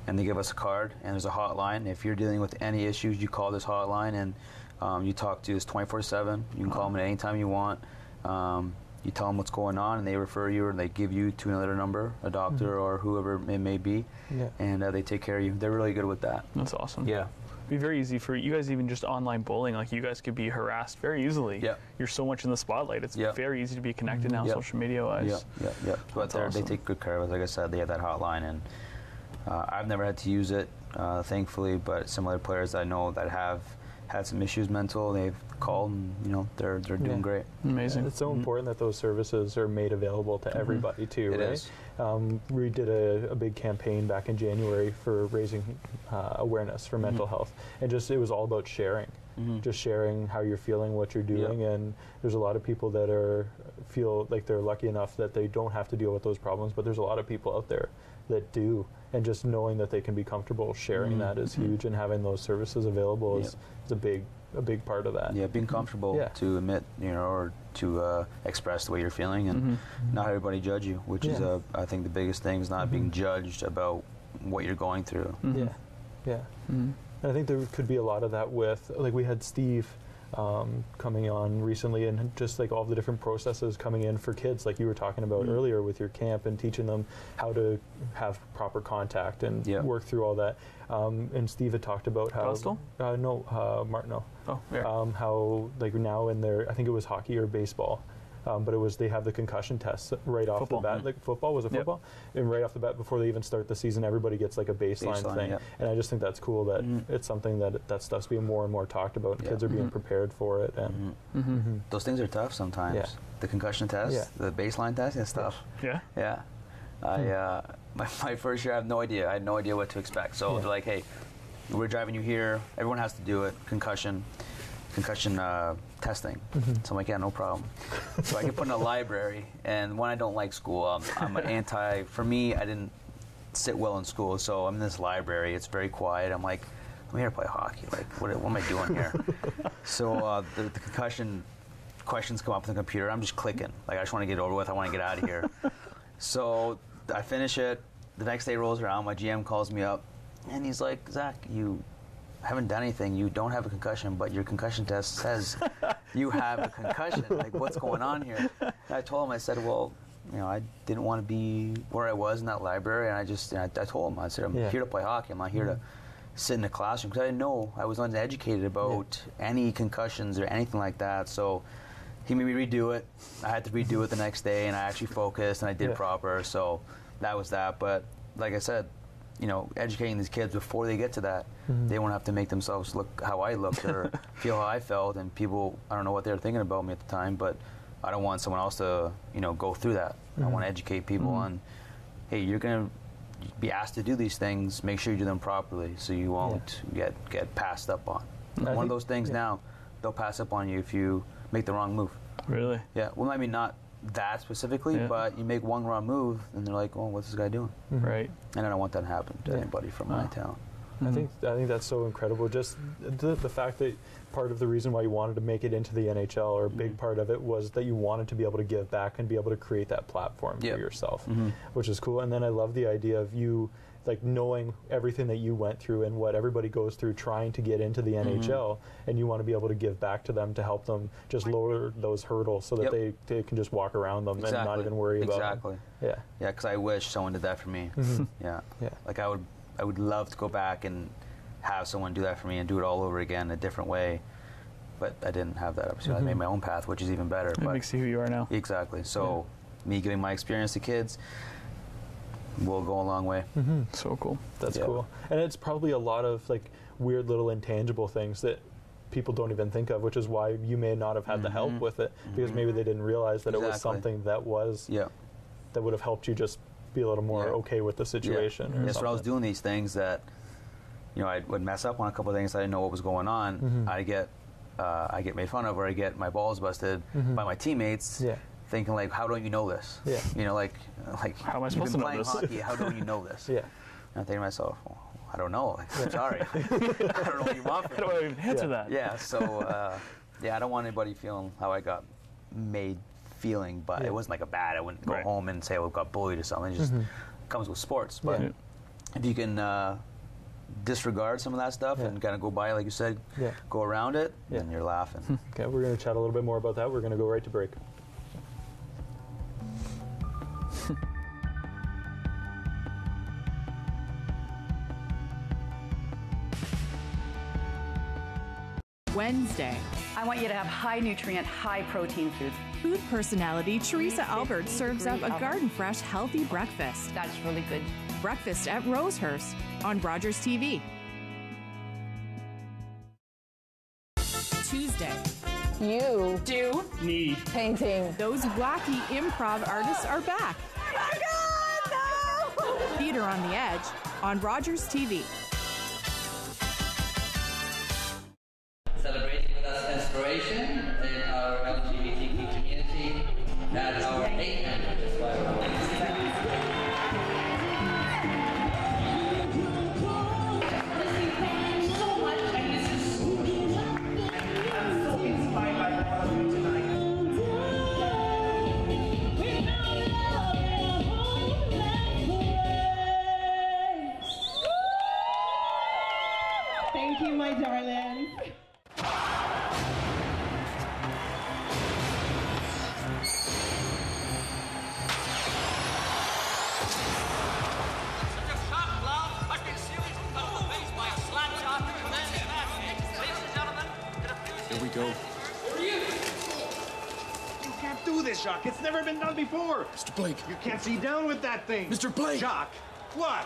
and they give us a card. And there's a hotline. If you're dealing with any issues, you call this hotline and um, you talk to us 24/7. You can call them at any time you want. Um, you tell them what's going on, and they refer you or they give you to another number, a doctor or whoever it may be, Yeah. and uh, they take care of you. They're really good with that. That's awesome. Yeah. It'd be very easy for you guys, even just online bullying. Like you guys could be harassed very easily. Yeah. You're so much in the spotlight. It's Yeah. very easy to be connected now, Yeah. social media wise. Yeah, yeah, yeah. But awesome. they take good care of us. Like I said, they have that hotline, and uh, I've never had to use it, uh, thankfully. But similar players I know that have had some issues mental, they've called, and you know they're they're doing Yeah. great. Amazing. It's so important that those services are made available to everybody too, Mm-hmm. It right? is. Um, we did a, a big campaign back in January for raising uh, awareness for mental Mm-hmm. health, and just it was all about sharing, Mhm. just sharing how you're feeling, what you're Yep. doing, and there's a lot of people that are feel like they're lucky enough that they don't have to deal with those problems, but there's a lot of people out there that do, and just knowing that they can be comfortable sharing Mhm. that is Mhm. huge, and having those services available is, is a big a big part of that. Yeah, being comfortable Yeah. to admit, you know, or to uh, express the way you're feeling, and not everybody judge you, which is, Yeah. uh, I think, the biggest thing is not being judged about what you're going through. Yeah, yeah. And I think there could be a lot of that with, like, we had Steve um, coming on recently and just like all the different processes coming in for kids, like you were talking about Mm. earlier with your camp and teaching them how to have proper contact and work through all that. Um, and Steve had talked about how. Coastal? Uh, no, uh, Martineau. Oh, yeah. Um, how, like, now in their, I think it was hockey or baseball. Um, but it was they have the concussion tests right off Football. the bat. Like football was it Yep. football, and right off the bat before they even start the season, everybody gets like a baseline, Baseline, thing. yep. And I just think that's cool that Mhm. it's something that that stuff's being more and more talked about, and Yeah. kids are being Mhm. prepared for it. And Mhm. Those things are tough sometimes. Yeah. The concussion test, Yeah. the baseline test, and stuff. Yeah. Yeah. I uh, my, my first year, I have no idea. I had no idea what to expect. So Yeah. they're like, "Hey, we're driving you here. Everyone has to do it. Concussion, concussion uh, testing." Mhm. So I'm like, "Yeah, no problem." so I get put in a library, and when I don't like school, um, I'm an anti. For me, I didn't sit well in school, so I'm in this library. It's very quiet. I'm like, I'm here to play hockey. Like, what, what am I doing here? so uh, the, the concussion questions come up on the computer. I'm just clicking. Like, I just want to get over with. I want to get out of here. so I finish it. The next day rolls around. My GM calls me up, and he's like, Zach, you haven't done anything. You don't have a concussion, but your concussion test says you have a concussion. Like, what's going on here? And I told him, I said, well, you know, I didn't want to be where I was in that library, and I just, and I, I told him, I said, I'm Yeah. here to play hockey. I'm not here to mm-hmm. sit in a classroom because I didn't know, I was uneducated about any concussions or anything like that. So he made me redo it. I had to redo it the next day, and I actually focused and I did Yeah. proper. So that was that. But like I said, you know, educating these kids before they get to that, Mhm. they won't have to make themselves look how I looked or feel how I felt. And people, I don't know what they were thinking about me at the time, but I don't want someone else to, you know, go through that. I Mhm. want to educate people Mhm. on, hey, you're gonna be asked to do these things. Make sure you do them properly, so you won't get get passed up on. I One of those things yeah. now, they'll pass up on you if you make the wrong move. Really? Yeah. Well, I mean, not that specifically, Yeah. but you make one wrong move, and they're like, "Oh, what's this guy doing?" Mhm. Right. And I don't want that to happen to Yeah. anybody from my town. I think I think that's so incredible. Just the, the fact that part of the reason why you wanted to make it into the NHL, or a Mm-hmm. big part of it, was that you wanted to be able to give back and be able to create that platform Yep. for yourself, Mhm. which is cool. And then I love the idea of you like knowing everything that you went through and what everybody goes through trying to get into the Mhm. NHL, and you want to be able to give back to them to help them just lower those hurdles so that Yep. they, they can just walk around them and not even worry about exactly. them. Yeah. Yeah, because I wish someone did that for me. Mhm. Yeah. Yeah. Like I would, I would love to go back and have someone do that for me and do it all over again a different way. But I didn't have that opportunity. Mhm. I made my own path, which is even better. It but makes you who you are now. Exactly. So, me giving my experience to kids will go a long way. Mm-hmm. So cool. That's Yeah. cool. And it's probably a lot of like weird little intangible things that people don't even think of, which is why you may not have had the help Mhm. with it because Mhm. maybe they didn't realize that it was something that was Yeah. that would have helped you just be a little more Yeah. okay with the situation. Yeah. or Yes, when I was doing these things that, you know, I would mess up on a couple of things. I didn't know what was going on. Mhm. I get, uh, I get made fun of, or I get my balls busted Mhm. by my teammates. Yeah. Thinking like, how don't you know this? Yeah. You know, like, like How am I supposed to know playing this? hockey. How don't you know this? Yeah. And I'm thinking to myself, well, I don't know. Like, sorry. I don't know what you want from How me. do I even answer Yeah. that? Yeah. So, uh, yeah, I don't want anybody feeling how I got made feeling, but Yeah. it wasn't like a bad. I wouldn't go Right. home and say I got bullied or something. It just Mhm. comes with sports. But Yeah. if you can uh, disregard some of that stuff Yeah. and kind of go by, like you said, Yeah. go around it, Yeah. then you're laughing. Okay, we're going to chat a little bit more about that. We're going to go right to break. Wednesday. I want you to have high nutrient, high protein foods. Food personality Teresa Albert serves up a garden fresh healthy breakfast. That's really good. Breakfast at Rosehurst on Rogers TV. Tuesday. You Do Need. painting. Those wacky improv artists are back. Oh Theater on the Edge on Rogers TV. Us Mr. Blake. You can't see down with that thing. Mr. Blake. Jacques. What?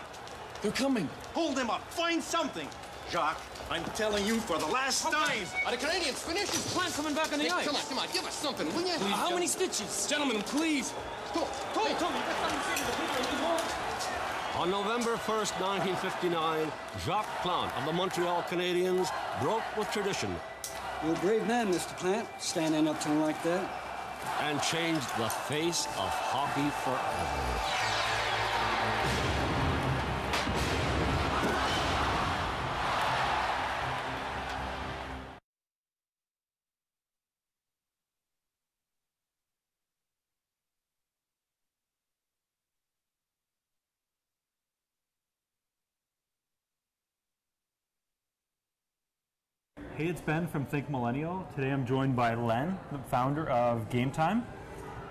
They're coming. Hold them up. Find something. Jacques, I'm telling you for the last time. Are the Canadians finished? Is Plante coming back on the Hey, ice? come on, come on, give us something, will you? Please, How gen- many stitches? Gentlemen, please. Go, go. Hey, Tommy, that's something to say to the people in the hall. On November 1st, 1959, Jacques Plante of the Montreal Canadiens broke with tradition. You're a brave man, Mr. Plante, standing up to him like that. And changed the face of hockey forever. Hey, it's Ben from Think Millennial. Today I'm joined by Len, the founder of Game Time.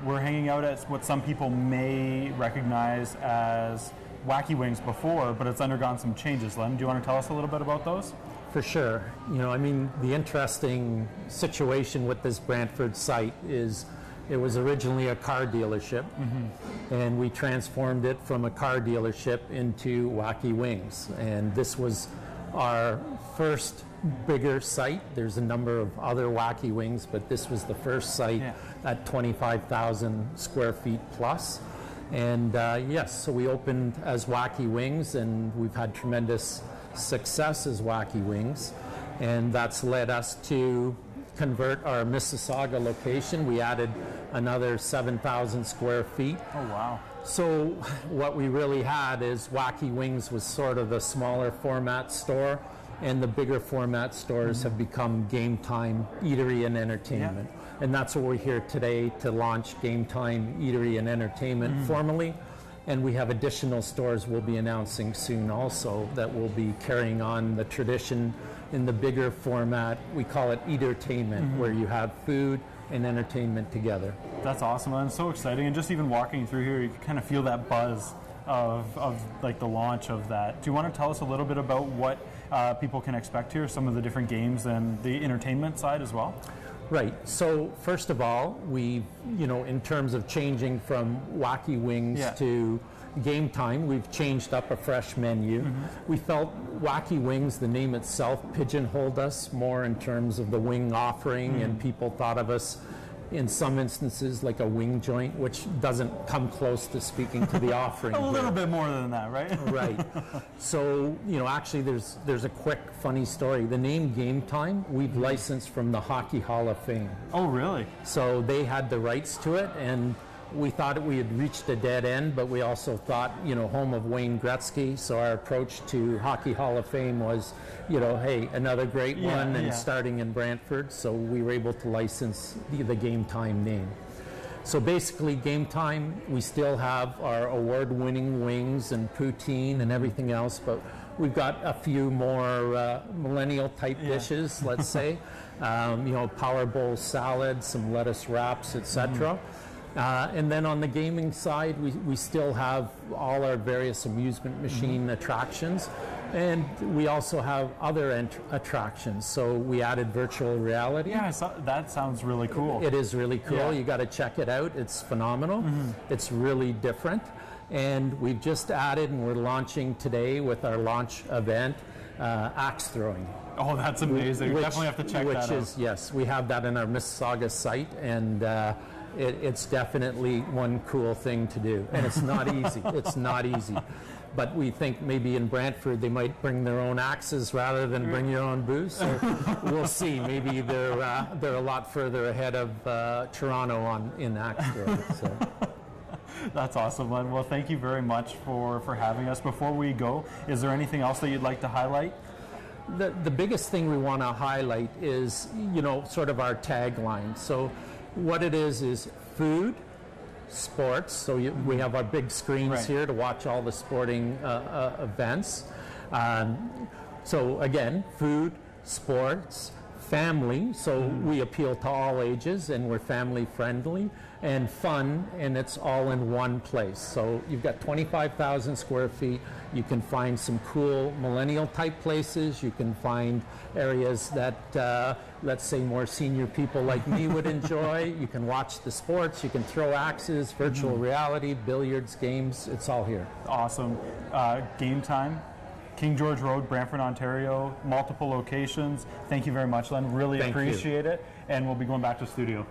We're hanging out at what some people may recognize as Wacky Wings before, but it's undergone some changes. Len, do you want to tell us a little bit about those? For sure. You know, I mean, the interesting situation with this Brantford site is it was originally a car dealership, mm-hmm. and we transformed it from a car dealership into Wacky Wings. And this was our first bigger site. There's a number of other Wacky Wings, but this was the first site Yeah. at 25,000 square feet plus. And uh, yes, so we opened as Wacky Wings, and we've had tremendous success as Wacky Wings. And that's led us to convert our Mississauga location. We added another 7,000 square feet. Oh, wow. So, what we really had is Wacky Wings was sort of the smaller format store, and the bigger format stores have become Game Time Eatery and Entertainment. And that's what we're here today to launch Game Time Eatery and Entertainment Mhm. formally. And we have additional stores we'll be announcing soon also that will be carrying on the tradition in the bigger format. We call it Eatertainment, Mhm. where you have food and entertainment together. That's awesome, and so exciting. And just even walking through here, you can kind of feel that buzz of, of like the launch of that. Do you want to tell us a little bit about what uh, people can expect here, some of the different games and the entertainment side as well? Right. So first of all, we, you know, in terms of changing from Wacky Wings Yeah. to Game Time, we've changed up a fresh menu. We felt Wacky Wings, the name itself, pigeonholed us more in terms of the wing offering, and Mhm. people thought of us in some instances like a wing joint, which doesn't come close to speaking to the offering. A little here. bit more than that, right? right. So, you know, actually there's there's a quick funny story. The name Game Time, we've licensed from the Hockey Hall of Fame. Oh, really? So they had the rights to it and we thought we had reached a dead end, but we also thought, you know, home of Wayne Gretzky. So our approach to Hockey Hall of Fame was, you know, hey, another great Yeah, one, and yeah. starting in Brantford. So we were able to license the, the Game Time name. So basically, Game Time, we still have our award-winning wings and poutine and everything else, but we've got a few more uh, millennial-type Yeah. dishes, let's say. Um, you know, power bowl salad, some lettuce wraps, etc. Uh, and then on the gaming side, we, we still have all our various amusement machine attractions. And we also have other attractions. So we added virtual reality. Yeah, saw, that sounds really cool. It is really cool. Yeah. You got to check it out. It's phenomenal. Mhm. It's really different. And we've just added, and we're launching today with our launch event, uh, axe throwing. Oh, that's amazing. Definitely have to check which that is, yes, we have that in our Mississauga site, and uh, it, it's definitely one cool thing to do. And it's not easy. It's not easy. But we think maybe in Brantford they might bring their own axes rather than bring your own booze. So we'll see. Maybe they're uh, they're a lot further ahead of uh, Toronto on in axe throwing. So. That's awesome, Len. Well, thank you very much for, for having us. Before we go, is there anything else that you'd like to highlight? the, the biggest thing we want to highlight is, you know, sort of our tagline. So, what it is is food, sports. So, you, we have our big screens Right. here to watch all the sporting uh, uh, events. Um, so, again, food, sports, family, so we appeal to all ages and we're family friendly and fun, and it's all in one place. So you've got 25,000 square feet. You can find some cool millennial type places. You can find areas that, uh, let's say, more senior people like me would enjoy. You can watch the sports. You can throw axes, virtual reality, billiards, games. It's all here. Awesome. Uh, game time. King George Road, Brantford, Ontario, multiple locations. Thank you very much, Len. Really Thank you. appreciate it. And we'll be going back to studio.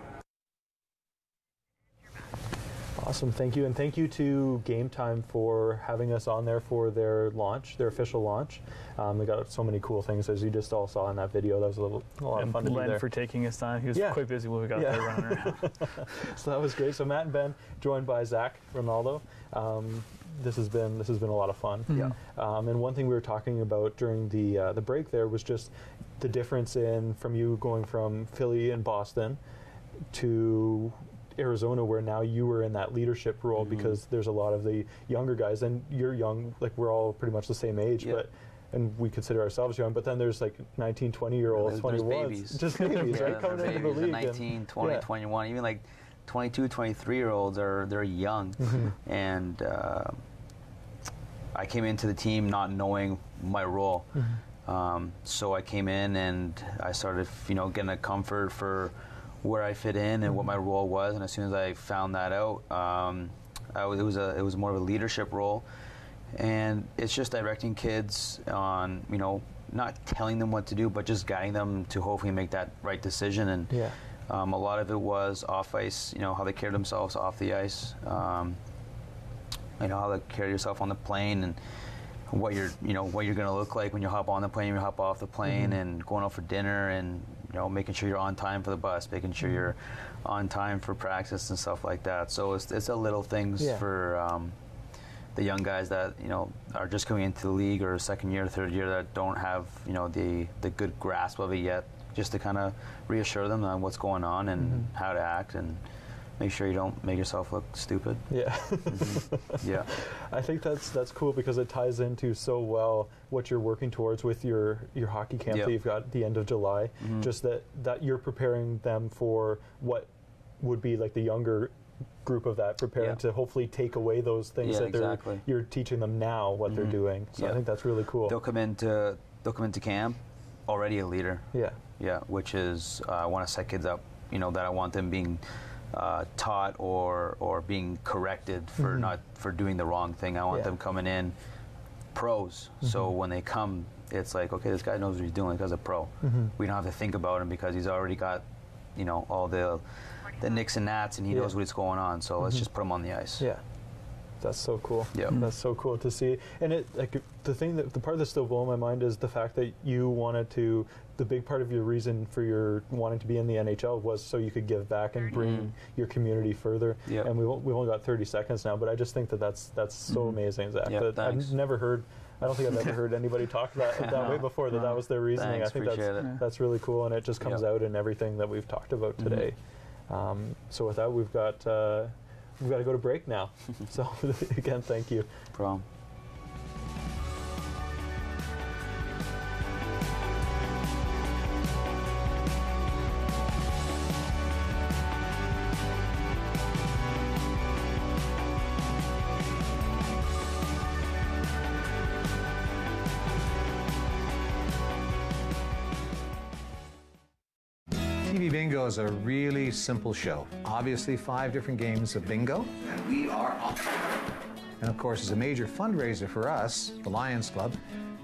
Awesome, thank you, and thank you to Game Time for having us on there for their launch, their official launch. Um, they got so many cool things, as you just all saw in that video. That was a, little, a lot And of fun to do there. for taking his time. He was Yeah. quite busy when we got Yeah. there running around. so that was great. So Matt and Ben, joined by Zach Rinaldo. Um, this has been this has been a lot of fun. Yeah. Um, and one thing we were talking about during the uh, the break there was just the difference in from you going from Philly and Boston to Arizona, where now you were in that leadership role Mm-hmm. because there's a lot of the younger guys, and you're young, like we're all pretty much the same age, Yeah. but. And we consider ourselves young, but then there's like 19, 20 year olds, There's- there's 21, babies. just babies, Yeah, right? Coming they're into the league. they're and- 19, 20, yeah. 21, even like 22, 23 year olds are they're young, Mhm. and uh, I came into the team not knowing my role. Mm-hmm. Um, so I came in and I started, you know, getting a comfort for where I fit in and what Mm-hmm. my role was. And as soon as I found that out, um, was, it was a it was more of a leadership role, and it's just directing kids on, you know, not telling them what to do, but just guiding them to hopefully make that right decision. And Yeah. um, a lot of it was off ice, you know, how they carry themselves off the ice. Um, you know how to carry yourself on the plane and what you're you know what you're going to look like when you hop on the plane, you hop off the plane, Mhm. and going out for dinner, and you know making sure you're on time for the bus, making sure you're on time for practice and stuff like that. So it's it's the little things Yeah. for. Um, the young guys that you know are just coming into the league or second year, third year that don't have you know the the good grasp of it yet, just to kind of reassure them on what's going on and Mhm. how to act and make sure you don't make yourself look stupid. Yeah. Yeah. I think that's that's cool because it ties into so well what you're working towards with your your hockey camp Yep. that you've got at the end of July. Mhm. Just that that you're preparing them for what would be like the younger group of that preparing Yeah. to hopefully take away those things Yeah, that they're exactly. you're teaching them now what they're Mhm. doing. So I think that's really cool. They'll come into they'll come into camp already a leader. Yeah. Yeah, which is uh, I want to set kids up. You know that I want them being uh, taught or or being corrected for Mhm. not for doing the wrong thing. I want Yeah. them coming in pros. So Mhm. when they come, it's like okay, this guy knows what he's doing because a pro. Mhm. We don't have to think about him because he's already got you know all the the nicks and nats and he Yeah. knows what's going on. So let's Mhm. just put him on the ice. Yeah. That's so cool. Yeah. That's so cool to see. And it like the thing that the part that's still blowing my mind is the fact that you wanted to the big part of your reason for your wanting to be in the NHL was so you could give back and bring Mhm. your community further. Yep. And we we've only got 30 seconds now, but I just think that that's that's so Mhm. amazing, Zach. Yep, that thanks. I've never heard I don't think I've ever heard anybody talk that, that way before that that was their reasoning. Thanks, I think appreciate that's it. that's really cool and it just comes Yep. out in everything that we've talked about Mhm. today. Um, so with that, we've got uh, we've got to go to break now. so again, thank you. Problem. A really simple show. Obviously, five different games of bingo. And we are off. And of course, it's a major fundraiser for us, the Lions Club.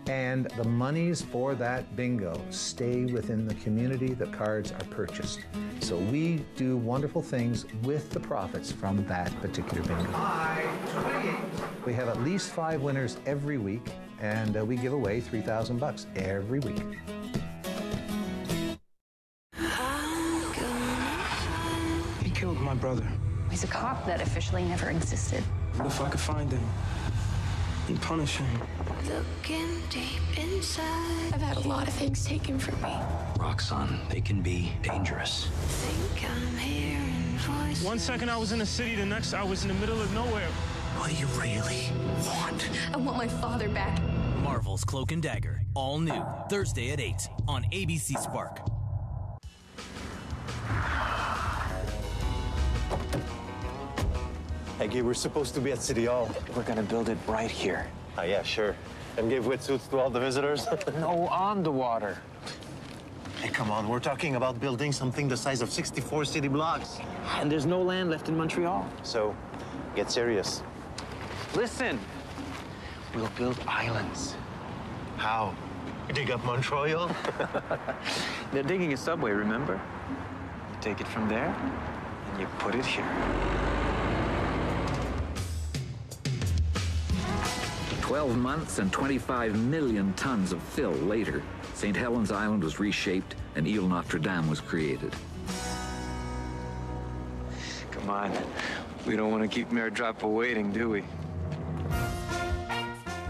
And the monies for that bingo stay within the community the cards are purchased. So we do wonderful things with the profits from that particular bingo. We have at least five winners every week, and uh, we give away 3,000 bucks every week. Brother. He's a cop that officially never existed. What if I could find him and punish him? Looking deep inside. I've had a lot of things taken from me. Roxxon, they can be dangerous. Think I'm hearing voices. One second I was in the city, the next I was in the middle of nowhere. What do you really want? I want my father back. Marvel's Cloak and Dagger, all new, Thursday at 8 on ABC Spark. Hey, Gabe, we're supposed to be at City Hall. We're gonna build it right here. Ah, yeah, sure. And give wetsuits to all the visitors? no, on the water. Hey, come on. We're talking about building something the size of 64 city blocks. And there's no land left in Montreal. So, get serious. Listen, we'll build islands. How? Dig up Montreal? They're digging a subway, remember? You take it from there, and you put it here. 12 months and 25 million tons of fill later, St. Helens Island was reshaped and Ile Notre Dame was created. Come on. We don't want to keep Mayor Drapeau waiting, do we?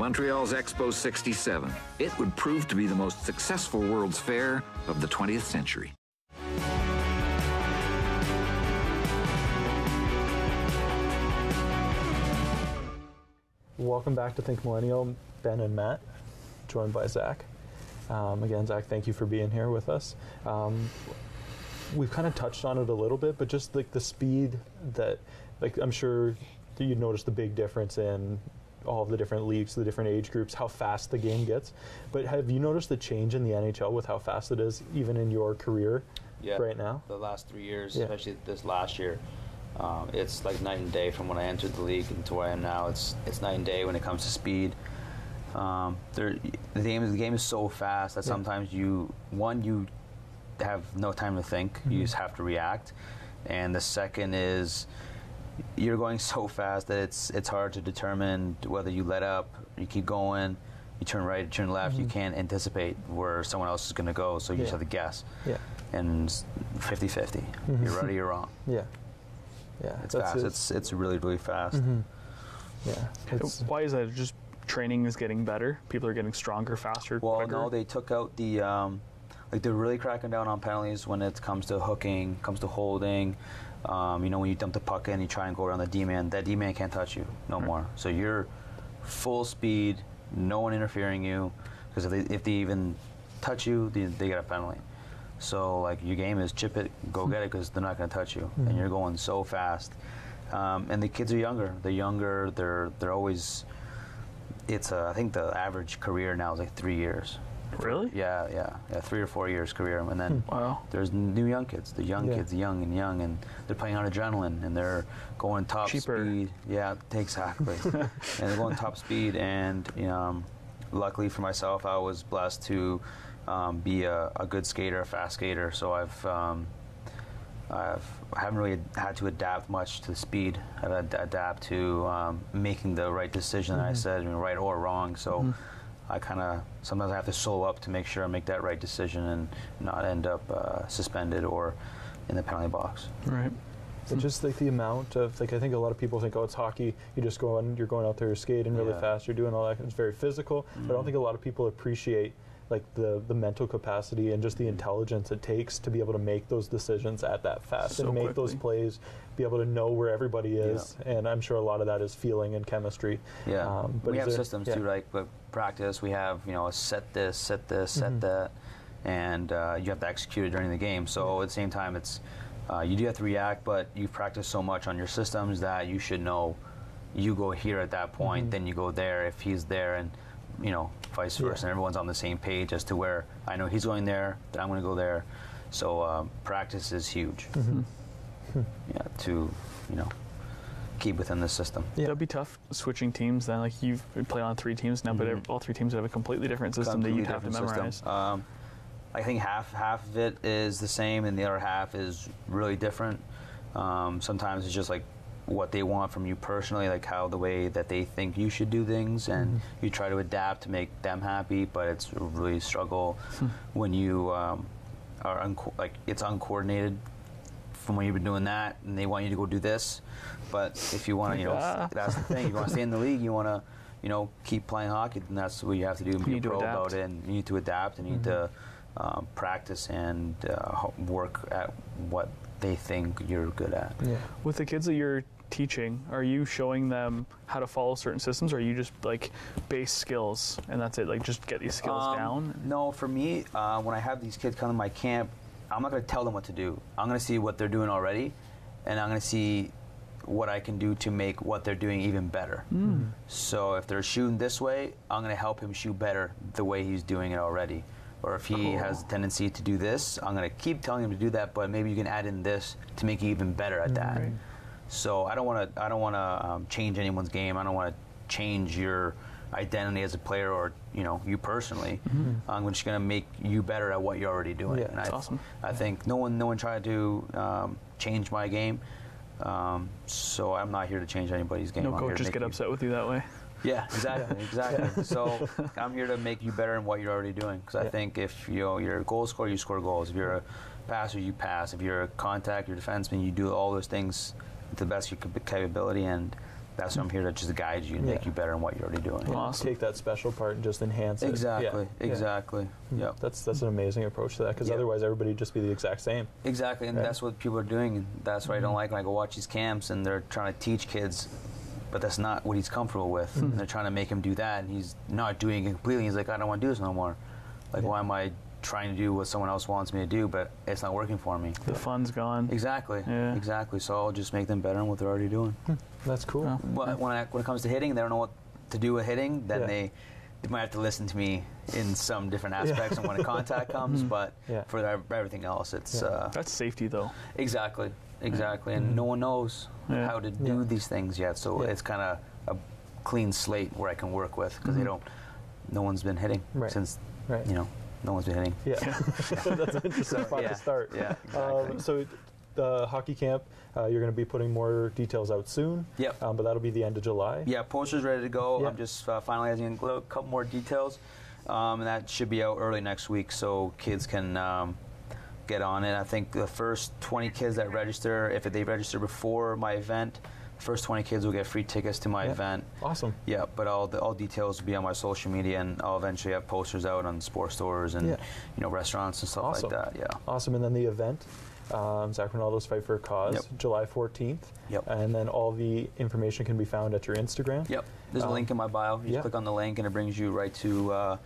Montreal's Expo 67. It would prove to be the most successful World's Fair of the 20th century. Welcome back to Think Millennial, Ben and Matt, joined by Zach. Um, again, Zach, thank you for being here with us. Um, we've kind of touched on it a little bit, but just like the speed that, like, I'm sure that you noticed the big difference in all of the different leagues, the different age groups, how fast the game gets. But have you noticed the change in the NHL with how fast it is, even in your career yeah, right now? The last three years, Yeah. especially this last year, um, it's like night and day from when I entered the league and to where I am now. It's it's night and day when it comes to speed. Um, there, the game is the game is so fast that Yeah. sometimes you one you have no time to think. You Mhm. just have to react, and the second is you're going so fast that it's it's hard to determine whether you let up, you keep going, you turn right, you turn left. You Mhm. can't anticipate where someone else is going to go, so you just have to guess. Yeah. And 50-50. Mhm. You're right or you're wrong. Yeah. Yeah. It's fast. it. It's it's really really fast. Mhm. Yeah. It's, Why is that? Just training is getting better. People are getting stronger, faster, Well, quicker. no, they took out the um, like they're really cracking down on penalties when it comes to hooking, comes to holding. Um, you know, when you dump the puck in, you try and go around the D man. That D man can't touch you no more. So you're full speed, no one interfering you, because if they if they even touch you, they, they get a penalty. So like your game is chip it, go get it, because they're not going to touch you, Mhm. and you're going so fast. Um, and the kids are younger. They're younger. They're they're always. It's uh, I think the average career now is like three years. Really? Yeah, yeah, yeah. Three or four years career, and then Wow. there's new young kids. The young Yeah. kids, young and young, and they're playing on adrenaline, and they're going top Cheaper. speed. Yeah, exactly. and they're going top speed, and you know, um, luckily for myself, I was blessed to um, be a, a good skater, a fast skater. So I've um, I've, I haven't really had to adapt much to the speed. I've had to adapt to um, making the right decision. that I said, I mean, right or wrong. So Mhm. I kind of sometimes I have to slow up to make sure I make that right decision and not end up uh, suspended or in the penalty box. Right. But just like the amount of like I think a lot of people think oh it's hockey you just go on you're going out there you're skating really Yeah. fast you're doing all that it's very physical but I don't Mhm. think a lot of people appreciate like the the mental capacity and just Mm-hmm. the intelligence it takes to be able to make those decisions at that fast So and make those plays be able to know where everybody is and I'm sure a lot of that is feeling and chemistry Yeah, um, but we have there- systems yeah. too, like practice. We have you know a set this, set this, set Mhm. that, and uh, you have to execute it during the game. So at the same time, it's uh, you do have to react, but you've practiced so much on your systems that you should know you go here at that point, Mhm. then you go there if he's there, and you know vice Yeah. versa. And everyone's on the same page as to where I know he's going there, that I'm going to go there. So um, practice is huge. Mhm. Yeah, to you know keep within the system. Yeah. That'd be tough switching teams then. Like you've played on three teams now, but Mhm. ev- all three teams have a completely different system that Completely you'd have to different memorize. system. Um, I think half half of it is the same, and the other half is really different. Um, sometimes it's just like what they want from you personally, like how the way that they think you should do things, and you try to adapt to make them happy. But it's a really struggle when you um, are unco- like it's uncoordinated from when you've been doing that, and they want you to go do this. But if you want to, you know, Ah. that's the thing. You want to stay in the league. You want to, you know, keep playing hockey. Then that's what you have to do. And You be need to pro adapt. about it, and you need to adapt, and you need to um, practice and uh, work at what they think you're good at. Yeah. With the kids that you're teaching, are you showing them how to follow certain systems, or are you just like base skills and that's it? Like just get these skills Um, down. No, for me, uh, when I have these kids come to my camp, I'm not going to tell them what to do. I'm going to see what they're doing already, and I'm going to see what I can do to make what they're doing even better. Mm. So if they're shooting this way, I'm going to help him shoot better the way he's doing it already. Or if he Cool. has a tendency to do this, I'm going to keep telling him to do that, but maybe you can add in this to make you even better at that. Right. So I don't want to I don't want to um, change anyone's game. I don't want to change your identity as a player or you know you personally. I'm just going to make you better at what you're already doing. Yeah, and that's I, awesome. I think no one no one tried to um, change my game. Um, so I'm not here to change anybody's game. No I'm here to coaches make get you- upset with you that way. yeah, exactly, exactly. So I'm here to make you better in what you're already doing. Because I think if you know, you're a goal scorer, you score goals. If you're a passer, you pass. If you're a contact, you're a defenseman, you do all those things to the best of your capability. And that's what I'm here to just guide you and make you better in what you're already doing. Yeah, Take that special part and just enhance it. Exactly, Yeah, yeah. exactly. Yeah. That's that's an amazing approach to that because Yeah. otherwise everybody would just be the exact same. Exactly, and Right. that's what people are doing. And that's what I Mm-hmm. don't like when I go watch these camps and they're trying to teach kids, but that's not what he's comfortable with. Mhm. And they're trying to make him do that, and he's not doing it completely. He's like, I don't want to do this no more. Like, why am I trying to do what someone else wants me to do, but it's not working for me? The fun's gone. Exactly. Yeah. Exactly. So I'll just make them better in what they're already doing. That's cool. But when, I, when it comes to hitting, they don't know what to do with hitting. Then Yeah. they, they might have to listen to me in some different aspects and when a contact comes. Mhm. But Yeah. for ev- everything else, it's Yeah. uh, That's safety, though. exactly, exactly, and no one knows Yeah. how to do these things yet. So Yeah. it's kind of a clean slate where I can work with because they Mhm. don't. No one's been hitting Right. since Right. you know. No one's been hitting. Yeah, that's an interesting So, spot yeah, to start. Yeah, Um, so the hockey camp, uh, you're going to be putting more details out soon. Yep. Um, but that'll be the end of July. Yeah, posters ready to go. Yeah. I'm just uh, finalizing a couple more details, um, and that should be out early next week, so kids can um, get on it. I think the first 20 kids that register, if they register before my event, the first 20 kids will get free tickets to my Yeah. event. Awesome. Yeah, but all the all details will be on my social media, and I'll eventually have posters out on sports stores and Yeah. you know restaurants and stuff Awesome. like that. Yeah. Awesome. And then the event, um, Zach Rinaldo's Fight for a Cause, Yep. July 14th. Yep. And then all the information can be found at your Instagram. Yep. There's a Um, link in my bio. You just yeah. click on the link and it brings you right to uh,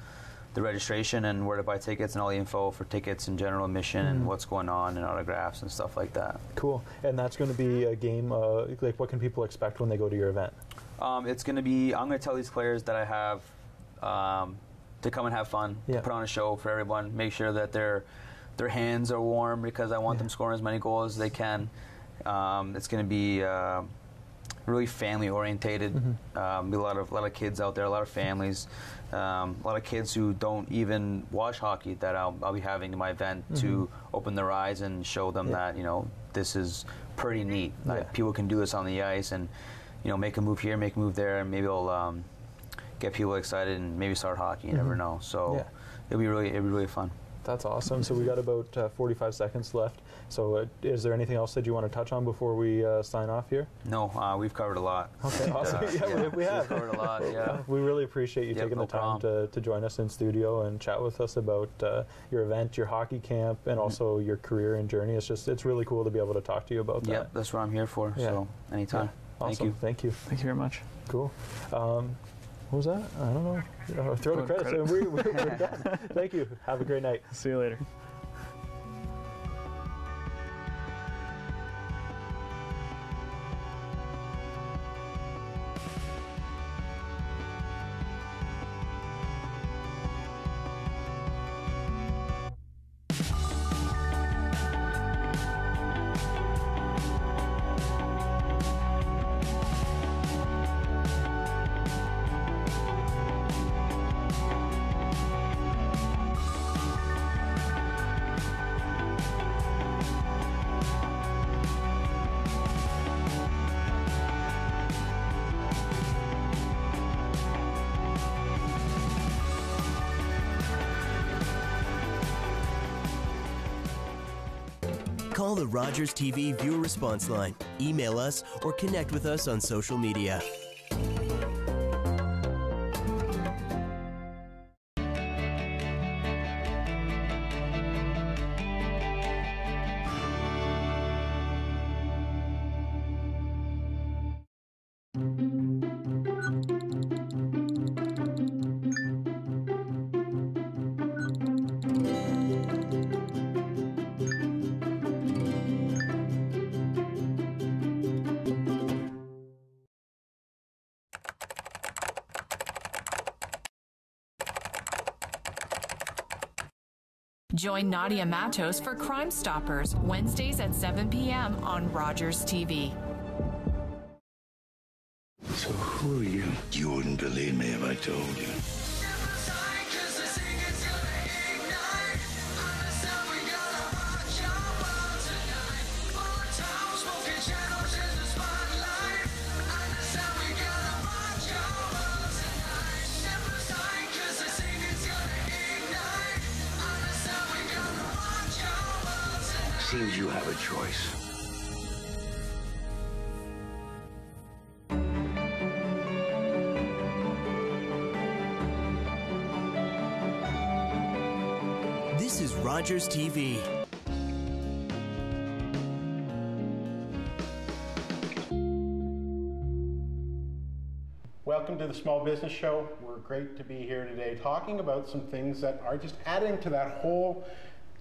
the registration and where to buy tickets and all the info for tickets and general admission Mhm. and what's going on and autographs and stuff like that. Cool. And that's going to be a game. Uh, like, what can people expect when they go to your event? Um, it's going to be. I'm going to tell these players that I have um, to come and have fun, Yeah. to put on a show for everyone. Make sure that their their hands are warm because I want them scoring as many goals as they can. Um, it's going to be uh, really family orientated. Mm-hmm. Um, be a lot of a lot of kids out there, a lot of families, um, a lot of kids who don't even watch hockey that I'll, I'll be having in my event to open their eyes and show them Mm-hmm. Yeah. that you know this is pretty neat. Like, Yeah. people can do this on the ice and you know make a move here, make a move there, and maybe it'll um, get people excited and maybe start hockey. You never Mhm. know. So Yeah. it'll be really it'll be really fun. That's awesome. So we got about uh, 45 seconds left. So uh, is there anything else that you want to touch on before we uh, sign off here? No, uh, we've covered a lot. Okay, awesome. uh, yeah, we, we have. We've covered a lot. Yeah. We really appreciate you Yep, taking no the time to, to join us in studio and chat with us about uh, your event, your hockey camp, and also your career and journey. It's just it's really cool to be able to talk to you about that. Yep, that's what I'm here for. Yeah. So anytime. Awesome. Thank you. Thank you. Thank you very much. Cool. Um, what was that? I don't know. Throw the credits. credits. We're, we're, we're done. Thank you. Have a great night. See you later. Rogers TV viewer response line, email us, or connect with us on social media. Join Nadia Matos for Crime Stoppers, Wednesdays at 7 p.m. on Rogers TV. So who are you? You wouldn't believe me if I told you. Small Business Show. We're great to be here today talking about some things that are just adding to that whole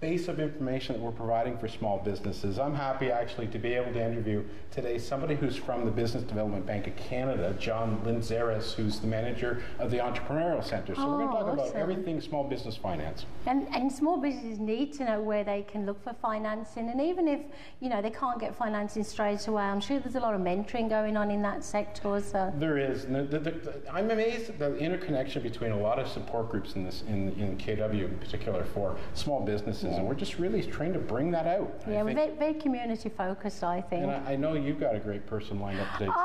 base of information that we're providing for small businesses. I'm happy actually to be able to interview today somebody who's from the Business Development Bank of Canada, John Linzeris, who's the manager of the Entrepreneurial Center. So we're going to Oh, talk about everything small business finance. And, and small businesses need to know where they can look for financing. And even if, you know, they can't get financing straight away, I'm sure there's a lot of mentoring going on in that sector. So There is. the- the- the- I'm amazed at the interconnection between a lot of support groups in this, in, in KW in particular for small businesses, and we're just really trying to bring that out. Yeah, we're very, very community focused, I think. and I, I know you've got a great person lined up today. I